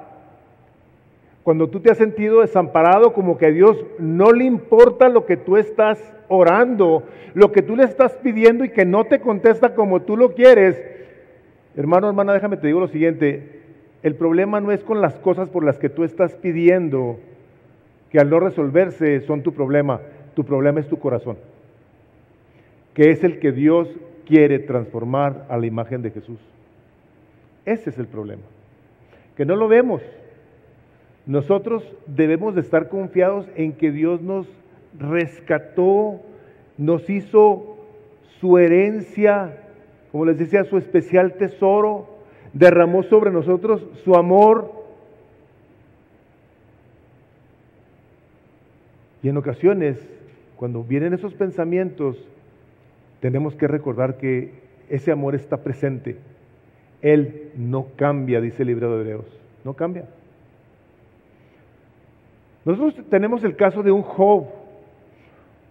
Cuando tú te has sentido desamparado, como que a Dios no le importa lo que tú estás orando, lo que tú le estás pidiendo y que no te contesta como tú lo quieres, hermano, hermana, déjame te digo lo siguiente, el problema no es con las cosas por las que tú estás pidiendo, que al no resolverse son tu problema, tu problema es tu corazón que es el que Dios quiere transformar a la imagen de Jesús. Ese es el problema, que no lo vemos. Nosotros debemos de estar confiados en que Dios nos rescató, nos hizo su herencia, como les decía, su especial tesoro, derramó sobre nosotros su amor. Y en ocasiones, cuando vienen esos pensamientos, tenemos que recordar que ese amor está presente. Él no cambia, dice el libro de Hebreos, no cambia. Nosotros tenemos el caso de un Job.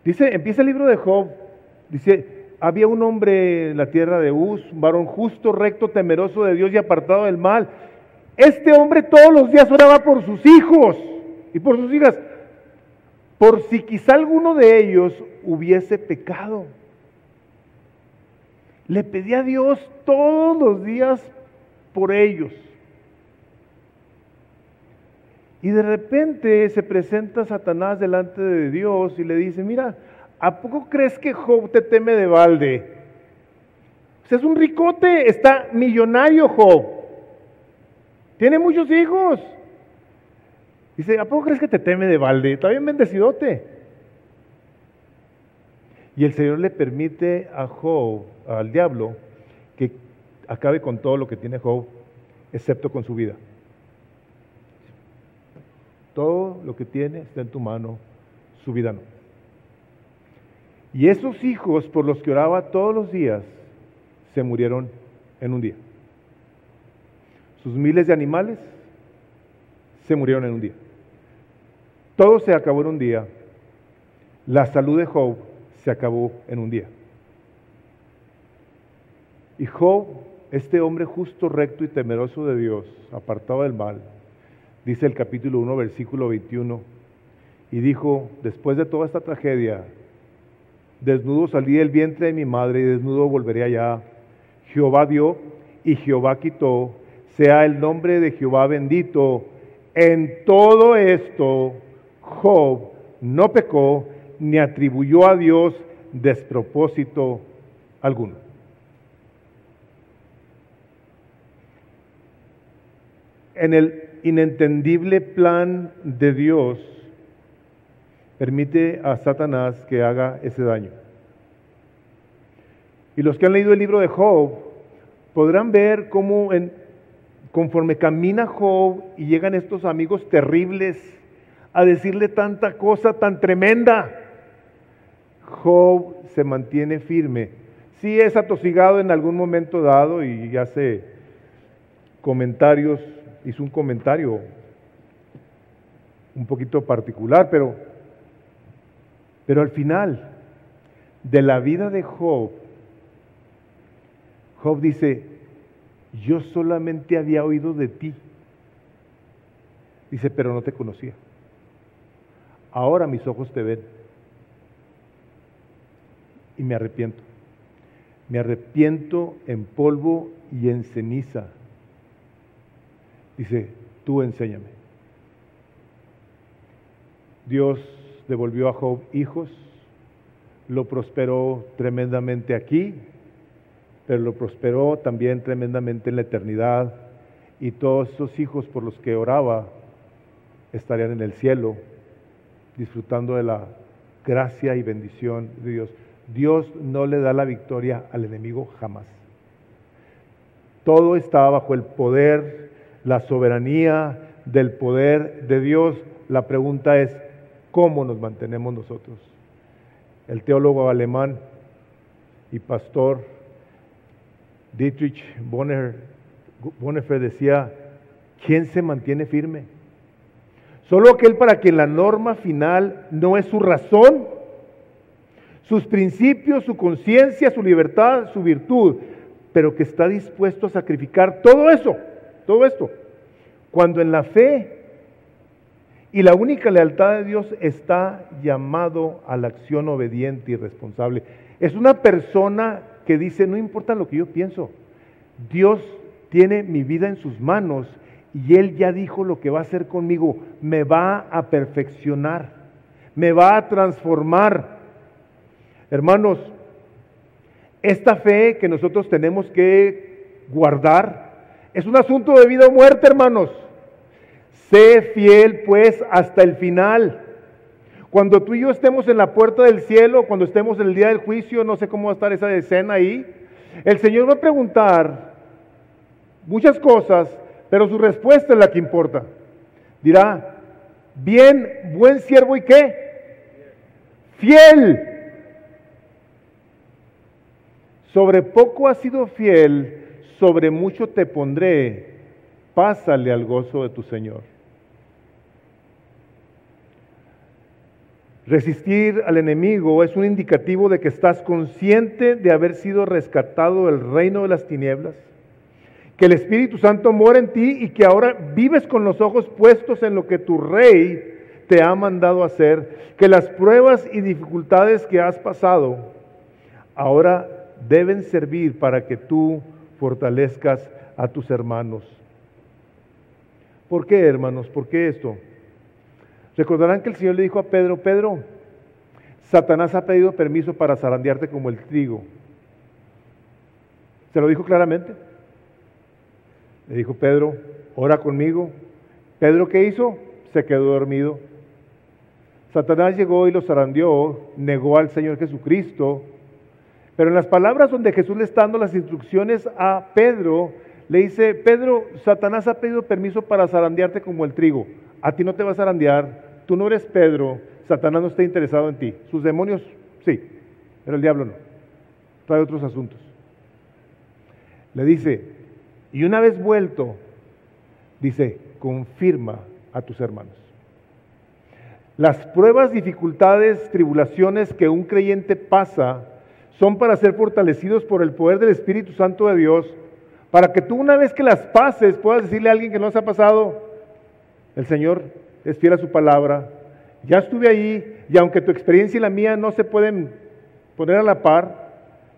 Dice, empieza el libro de Job, dice, había un hombre en la tierra de Uz, un varón justo, recto, temeroso de Dios y apartado del mal. Este hombre todos los días oraba por sus hijos y por sus hijas, por si quizá alguno de ellos hubiese pecado. Le pedí a Dios todos los días por ellos. Y de repente se presenta Satanás delante de Dios y le dice, mira, ¿a poco crees que Job te teme de balde? Pues es un ricote, está millonario Job. Tiene muchos hijos. Dice, ¿a poco crees que te teme de balde? Está bien bendecidote. Y el Señor le permite a Job, al diablo, que acabe con todo lo que tiene Job, excepto con su vida. Todo lo que tiene está en tu mano, su vida no. Y esos hijos por los que oraba todos los días se murieron en un día. Sus miles de animales se murieron en un día. Todo se acabó en un día. La salud de Job se acabó en un día. Y Job, este hombre justo, recto y temeroso de Dios, apartado del mal, dice el capítulo 1, versículo 21, y dijo, después de toda esta tragedia, desnudo salí del vientre de mi madre y desnudo volveré allá. Jehová dio y Jehová quitó, sea el nombre de Jehová bendito. En todo esto, Job no pecó ni atribuyó a Dios despropósito alguno. En el inentendible plan de Dios, permite a Satanás que haga ese daño. Y los que han leído el libro de Job podrán ver cómo en, conforme camina Job y llegan estos amigos terribles a decirle tanta cosa tan tremenda, Job se mantiene firme. Sí es atosigado en algún momento dado y hace comentarios, hizo un comentario un poquito particular, pero, pero al final de la vida de Job, Job dice, yo solamente había oído de ti. Dice, pero no te conocía. Ahora mis ojos te ven y me arrepiento. Me arrepiento en polvo y en ceniza. Dice, tú enséñame. Dios devolvió a Job hijos, lo prosperó tremendamente aquí, pero lo prosperó también tremendamente en la eternidad. Y todos esos hijos por los que oraba estarían en el cielo, disfrutando de la gracia y bendición de Dios. Dios no le da la victoria al enemigo jamás. Todo está bajo el poder, la soberanía del poder de Dios. La pregunta es, ¿cómo nos mantenemos nosotros? El teólogo alemán y pastor Dietrich Bonhoeffer decía, ¿quién se mantiene firme? Solo aquel para quien la norma final no es su razón, sus principios, su conciencia, su libertad, su virtud, pero que está dispuesto a sacrificar todo eso, todo esto, cuando en la fe y la única lealtad de Dios está llamado a la acción obediente y responsable. Es una persona que dice, no importa lo que yo pienso, Dios tiene mi vida en sus manos y Él ya dijo lo que va a hacer conmigo, me va a perfeccionar, me va a transformar. Hermanos, esta fe que nosotros tenemos que guardar es un asunto de vida o muerte, hermanos. Sé fiel pues hasta el final. Cuando tú y yo estemos en la puerta del cielo, cuando estemos en el día del juicio, no sé cómo va a estar esa escena ahí, el Señor va a preguntar muchas cosas, pero su respuesta es la que importa. Dirá, bien, buen siervo y qué? Fiel sobre poco has sido fiel, sobre mucho te pondré, pásale al gozo de tu Señor. Resistir al enemigo es un indicativo de que estás consciente de haber sido rescatado del reino de las tinieblas, que el Espíritu Santo mora en ti y que ahora vives con los ojos puestos en lo que tu rey te ha mandado hacer, que las pruebas y dificultades que has pasado ahora deben servir para que tú fortalezcas a tus hermanos. ¿Por qué, hermanos? ¿Por qué esto? Recordarán que el Señor le dijo a Pedro, Pedro, Satanás ha pedido permiso para zarandearte como el trigo. Se lo dijo claramente. Le dijo Pedro, ora conmigo. Pedro, ¿qué hizo? Se quedó dormido. Satanás llegó y lo zarandeó, negó al Señor Jesucristo. Pero en las palabras donde Jesús le está dando las instrucciones a Pedro, le dice, Pedro, Satanás ha pedido permiso para zarandearte como el trigo. A ti no te va a zarandear, tú no eres Pedro, Satanás no está interesado en ti. Sus demonios, sí, pero el diablo no. Trae otros asuntos. Le dice, y una vez vuelto, dice, confirma a tus hermanos. Las pruebas, dificultades, tribulaciones que un creyente pasa son para ser fortalecidos por el poder del Espíritu Santo de Dios, para que tú una vez que las pases puedas decirle a alguien que no se ha pasado, el Señor es fiel a su palabra, ya estuve ahí y aunque tu experiencia y la mía no se pueden poner a la par,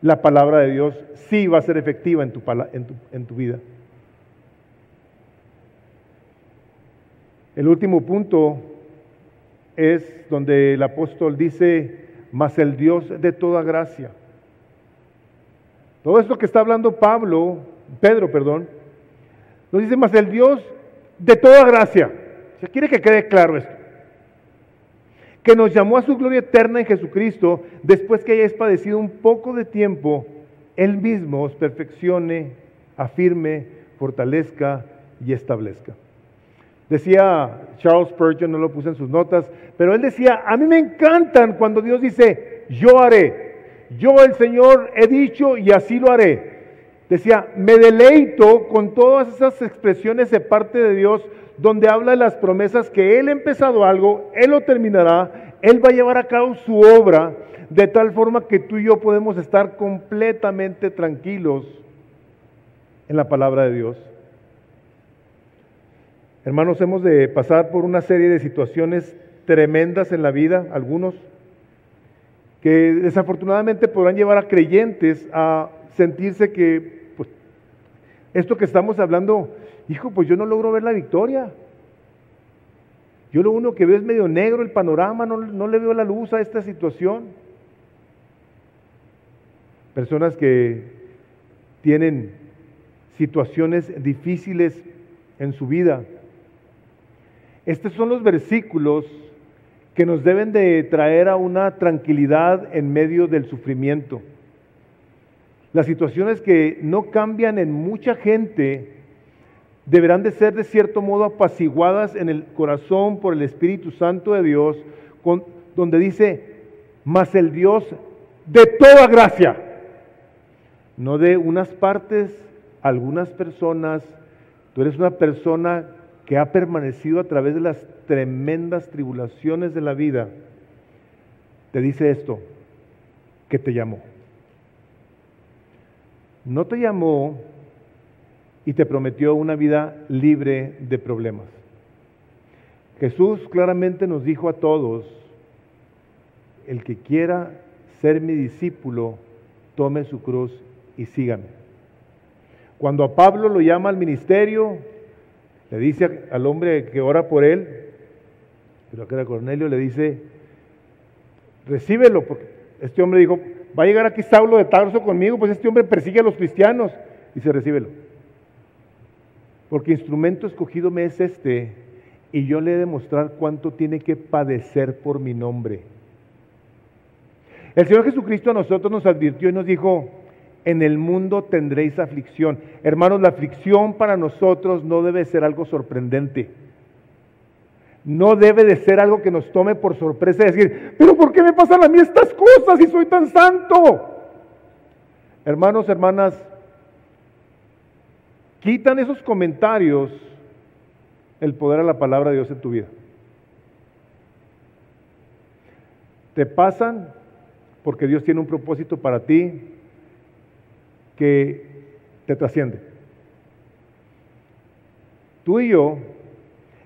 la palabra de Dios sí va a ser efectiva en tu, en tu, en tu vida. El último punto es donde el apóstol dice, mas el Dios de toda gracia. Todo esto que está hablando Pablo, Pedro, perdón, nos dice, mas el Dios de toda gracia. Se quiere que quede claro esto. Que nos llamó a su gloria eterna en Jesucristo, después que hayáis padecido un poco de tiempo, Él mismo os perfeccione, afirme, fortalezca y establezca. Decía Charles Spurgeon, no lo puse en sus notas, pero él decía, a mí me encantan cuando Dios dice, yo haré. Yo el Señor he dicho y así lo haré. Decía, me deleito con todas esas expresiones de parte de Dios donde habla de las promesas que Él ha empezado algo, Él lo terminará, Él va a llevar a cabo su obra de tal forma que tú y yo podemos estar completamente tranquilos en la palabra de Dios. Hermanos, hemos de pasar por una serie de situaciones tremendas en la vida, algunos, que desafortunadamente podrán llevar a creyentes a sentirse que, esto que estamos hablando, hijo, pues yo no logro ver la victoria. Yo lo único que veo es medio negro el panorama, no, no le veo la luz a esta situación. Personas que tienen situaciones difíciles en su vida, estos son los versículos que nos deben de traer a una tranquilidad en medio del sufrimiento. Las situaciones que no cambian en mucha gente deberán de ser de cierto modo apaciguadas en el corazón por el Espíritu Santo de Dios, donde dice, mas el Dios de toda gracia, no de unas partes, algunas personas, tú eres una persona que ha permanecido a través de las tremendas tribulaciones de la vida, te dice esto, que te llamó. No te llamó y te prometió una vida libre de problemas. Jesús claramente nos dijo a todos, el que quiera ser mi discípulo, tome su cruz y sígame. Cuando a Pablo lo llama al ministerio, le dice al hombre que ora por él, pero que era Cornelio, le dice, recíbelo, porque este hombre dijo, va a llegar aquí Saulo de Tarso conmigo, pues este hombre persigue a los cristianos. Dice, recíbelo. Porque instrumento escogido me es este, y yo le he de mostrar cuánto tiene que padecer por mi nombre. El Señor Jesucristo a nosotros nos advirtió y nos dijo, en el mundo tendréis aflicción. Hermanos, la aflicción para nosotros no debe ser algo sorprendente. No debe de ser algo que nos tome por sorpresa y decir, pero ¿por qué me pasan a mí estas cosas si soy tan santo? Hermanos, hermanas, quitan esos comentarios el poder a la palabra de Dios en tu vida. Te pasan porque Dios tiene un propósito para ti, que te trasciende. Tú y yo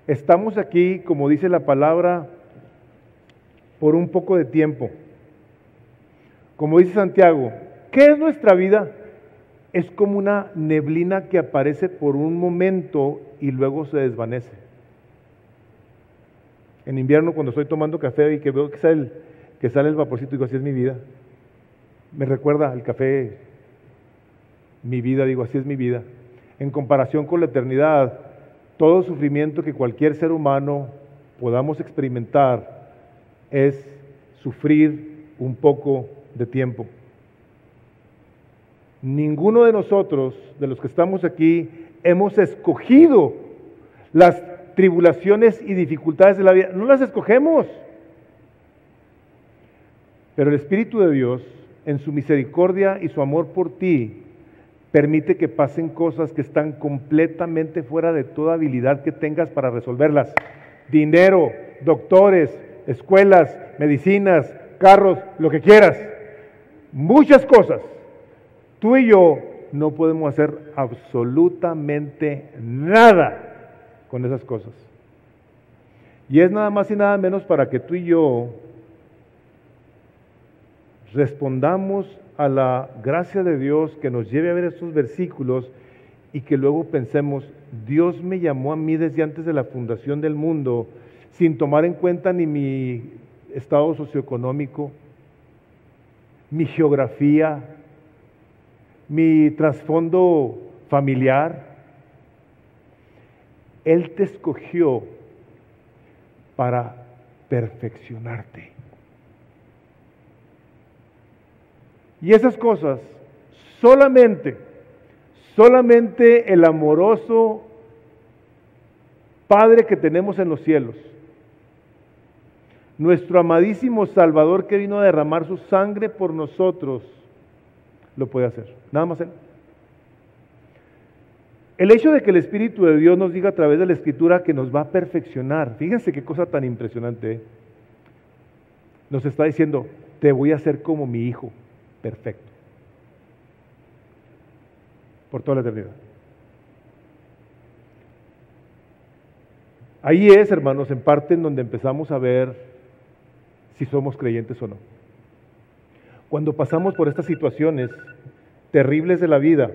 estamos aquí, como dice la palabra, por un poco de tiempo. Como dice Santiago, ¿qué es nuestra vida? Es como una neblina que aparece por un momento y luego se desvanece. En invierno, cuando estoy tomando café y que veo que sale el, el vaporcito, digo, así es mi vida. Me recuerda al café mi vida, digo, así es mi vida, en comparación con la eternidad, todo sufrimiento que cualquier ser humano podamos experimentar es sufrir un poco de tiempo. Ninguno de nosotros, de los que estamos aquí, hemos escogido las tribulaciones y dificultades de la vida. No las escogemos. Pero el Espíritu de Dios, en su misericordia y su amor por ti, permite que pasen cosas que están completamente fuera de toda habilidad que tengas para resolverlas. Dinero, doctores, escuelas, medicinas, carros, lo que quieras. Muchas cosas. Tú y yo no podemos hacer absolutamente nada con esas cosas. Y es nada más y nada menos para que tú y yo respondamos a la gracia de Dios que nos lleve a ver estos versículos y que luego pensemos, Dios me llamó a mí desde antes de la fundación del mundo, sin tomar en cuenta ni mi estado socioeconómico, mi geografía, mi trasfondo familiar. Él te escogió para perfeccionarte. Y esas cosas solamente, solamente el amoroso Padre que tenemos en los cielos, nuestro amadísimo Salvador que vino a derramar su sangre por nosotros, lo puede hacer. Nada más Él. El hecho de que el Espíritu de Dios nos diga a través de la Escritura que nos va a perfeccionar, fíjense qué cosa tan impresionante. ¿eh? Nos está diciendo, te voy a hacer como mi hijo, perfecto. Por toda la eternidad. Ahí es, hermanos, en parte en donde empezamos a ver si somos creyentes o no. Cuando pasamos por estas situaciones terribles de la vida,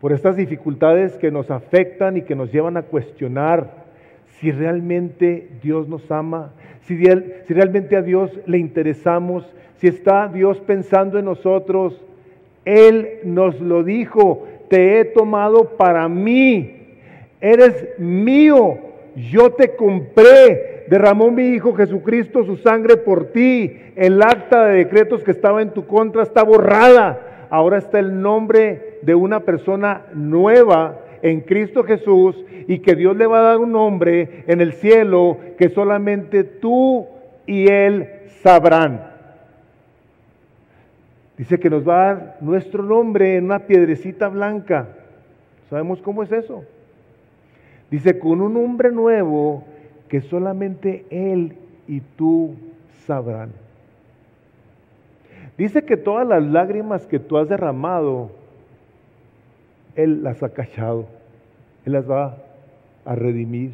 por estas dificultades que nos afectan y que nos llevan a cuestionar si realmente Dios nos ama, si, realmente a Dios le interesamos, si está Dios pensando en nosotros. Él nos lo dijo, te he tomado para mí, eres mío, yo te compré, derramó mi Hijo Jesucristo su sangre por ti, el acta de decretos que estaba en tu contra está borrada, ahora está el nombre de una persona nueva en Cristo Jesús y que Dios le va a dar un nombre en el cielo que solamente tú y Él sabrán. Dice que nos va a dar nuestro nombre en una piedrecita blanca. ¿Sabemos cómo es eso? Dice, con un nombre nuevo que solamente Él y tú sabrán. Dice que todas las lágrimas que tú has derramado, Él las ha cachado. Él las va a redimir.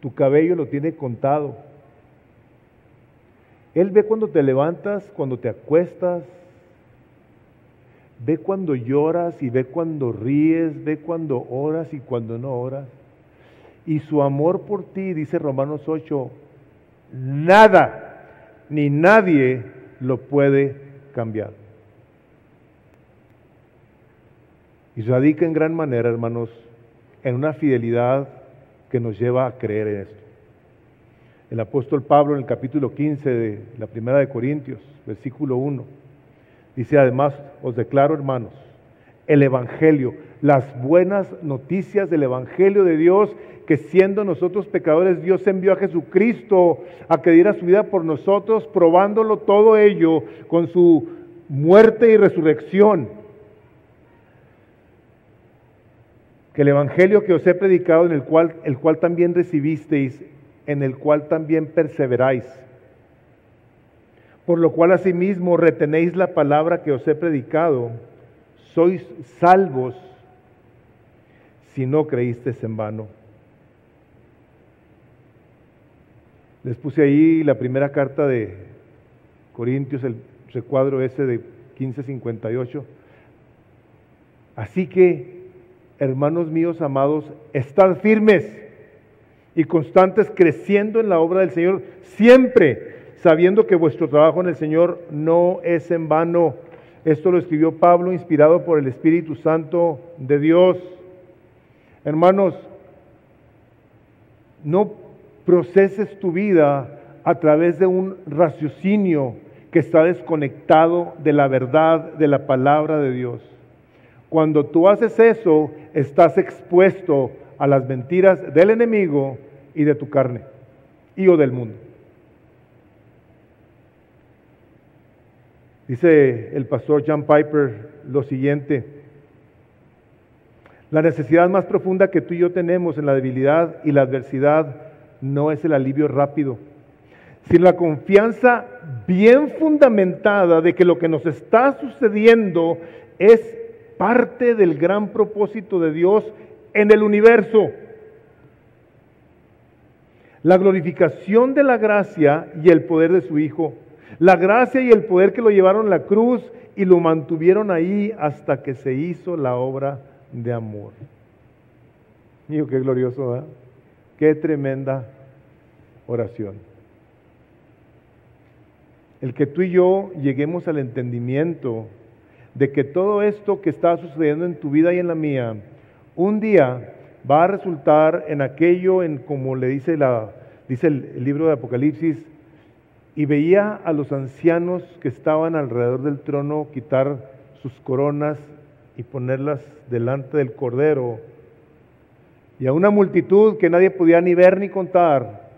Tu cabello lo tiene contado. Él ve cuando te levantas, cuando te acuestas, ve cuando lloras y ve cuando ríes, ve cuando oras y cuando no oras. Y su amor por ti, dice Romanos 8, nada ni nadie lo puede cambiar. Y radica en gran manera, hermanos, en una fidelidad que nos lleva a creer en esto. El apóstol Pablo en el capítulo 15 de la primera de Corintios, versículo 1, dice además, os declaro hermanos, el Evangelio, las buenas noticias del Evangelio de Dios, que siendo nosotros pecadores, Dios envió a Jesucristo a que diera su vida por nosotros, probándolo todo ello con su muerte y resurrección. Que el Evangelio que os he predicado, en el cual, el cual también recibisteis, en el cual también perseveráis. Por lo cual asimismo retenéis la palabra que os he predicado, sois salvos si no creísteis en vano. Les puse ahí la primera carta de Corintios, el recuadro ese de 1558. Así que, hermanos míos amados, estad firmes y constantes creciendo en la obra del Señor, siempre sabiendo que vuestro trabajo en el Señor no es en vano. Esto lo escribió Pablo inspirado por el Espíritu Santo de Dios. Hermanos, no proceses tu vida a través de un raciocinio que está desconectado de la verdad de la palabra de Dios. Cuando tú haces eso, estás expuesto a las mentiras del enemigo y de tu carne y o del mundo. Dice el pastor John Piper lo siguiente, la necesidad más profunda que tú y yo tenemos en la debilidad y la adversidad no es el alivio rápido, sino la confianza bien fundamentada de que lo que nos está sucediendo es parte del gran propósito de Dios en el universo. La glorificación de la gracia y el poder de su Hijo la gracia y el poder que lo llevaron a la cruz y lo mantuvieron ahí hasta que se hizo la obra de amor. Digo, qué glorioso, ¿verdad? Qué tremenda oración. El que tú y yo lleguemos al entendimiento de que todo esto que está sucediendo en tu vida y en la mía, un día va a resultar en aquello, en como le dice, la, dice el libro de Apocalipsis, y veía a los ancianos que estaban alrededor del trono quitar sus coronas y ponerlas delante del Cordero, y a una multitud que nadie podía ni ver ni contar,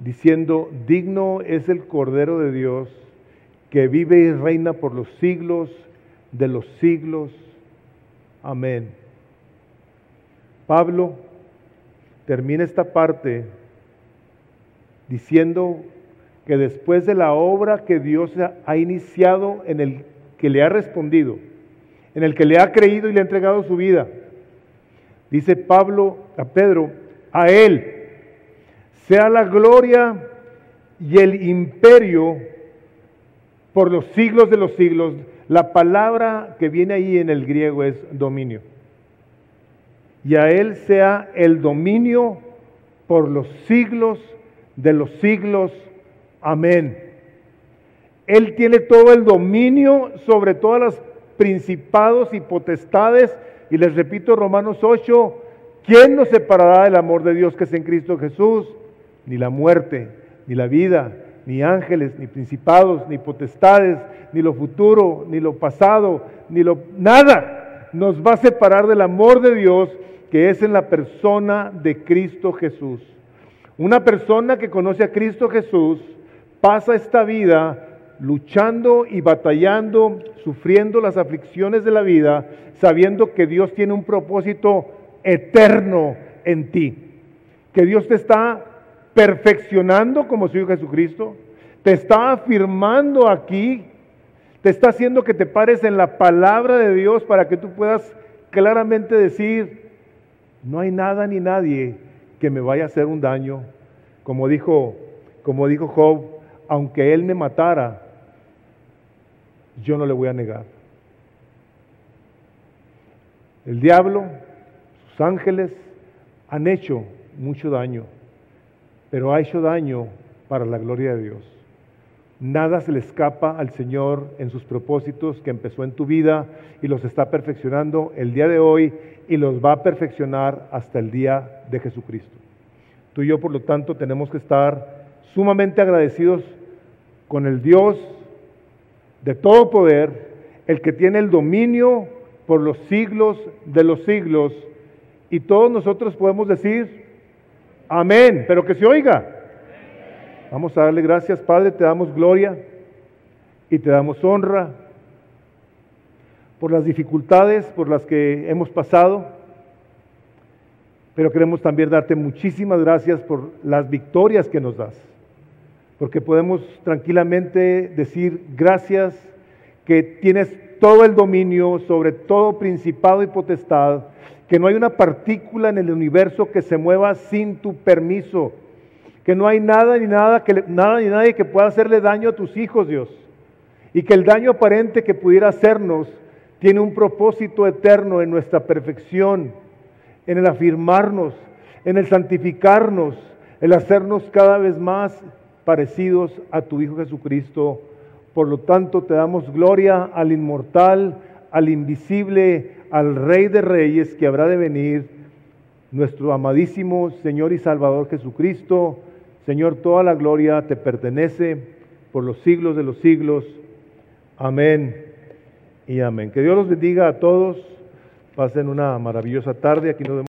diciendo, digno es el Cordero de Dios, que vive y reina por los siglos de los siglos. Amén. Pablo termina esta parte diciendo que después de la obra que Dios ha iniciado en el que le ha respondido, en el que le ha creído y le ha entregado su vida, dice Pablo a Pedro, a él sea la gloria y el imperio por los siglos de los siglos. La palabra que viene ahí en el griego es dominio. Y a Él sea el dominio por los siglos de los siglos. Amén. Él tiene todo el dominio sobre todas las principados y potestades. Y les repito, Romanos 8, ¿quién nos separará del amor de Dios que es en Cristo Jesús? Ni la muerte, ni la vida, ni ángeles, ni principados, ni potestades, ni lo futuro, ni lo pasado, ni lo nada nos va a separar del amor de Dios que es en la persona de Cristo Jesús. Una persona que conoce a Cristo Jesús pasa esta vida luchando y batallando, sufriendo las aflicciones de la vida, sabiendo que Dios tiene un propósito eterno en ti, que Dios te está perfeccionando como su Hijo Jesucristo, te está afirmando aquí, te está haciendo que te pares en la palabra de Dios para que tú puedas claramente decir, no hay nada ni nadie que me vaya a hacer un daño, como dijo, como dijo Job, aunque Él me matara, yo no le voy a negar. El diablo, sus ángeles han hecho mucho daño, pero ha hecho daño para la gloria de Dios. Nada se le escapa al Señor en sus propósitos que empezó en tu vida y los está perfeccionando el día de hoy y los va a perfeccionar hasta el día de Jesucristo. Tú y yo, por lo tanto, tenemos que estar sumamente agradecidos con el Dios de todo poder, el que tiene el dominio por los siglos de los siglos, y todos nosotros podemos decir, amén, pero que se oiga. Vamos a darle gracias, Padre, te damos gloria y te damos honra por las dificultades por las que hemos pasado, pero queremos también darte muchísimas gracias por las victorias que nos das porque podemos tranquilamente decir gracias que tienes todo el dominio sobre todo principado y potestad, que no hay una partícula en el universo que se mueva sin tu permiso, que no hay nada ni nada que nada ni nadie que pueda hacerle daño a tus hijos, Dios, y que el daño aparente que pudiera hacernos tiene un propósito eterno en nuestra perfección, en el afirmarnos, en el santificarnos, el hacernos cada vez más parecidos a tu Hijo Jesucristo. Por lo tanto, te damos gloria al inmortal, al invisible, al Rey de Reyes que habrá de venir, nuestro amadísimo Señor y Salvador Jesucristo. Señor, toda la gloria te pertenece por los siglos de los siglos. Amén y amén. Que Dios los bendiga a todos. Pasen una maravillosa tarde. Aquí nos vemos.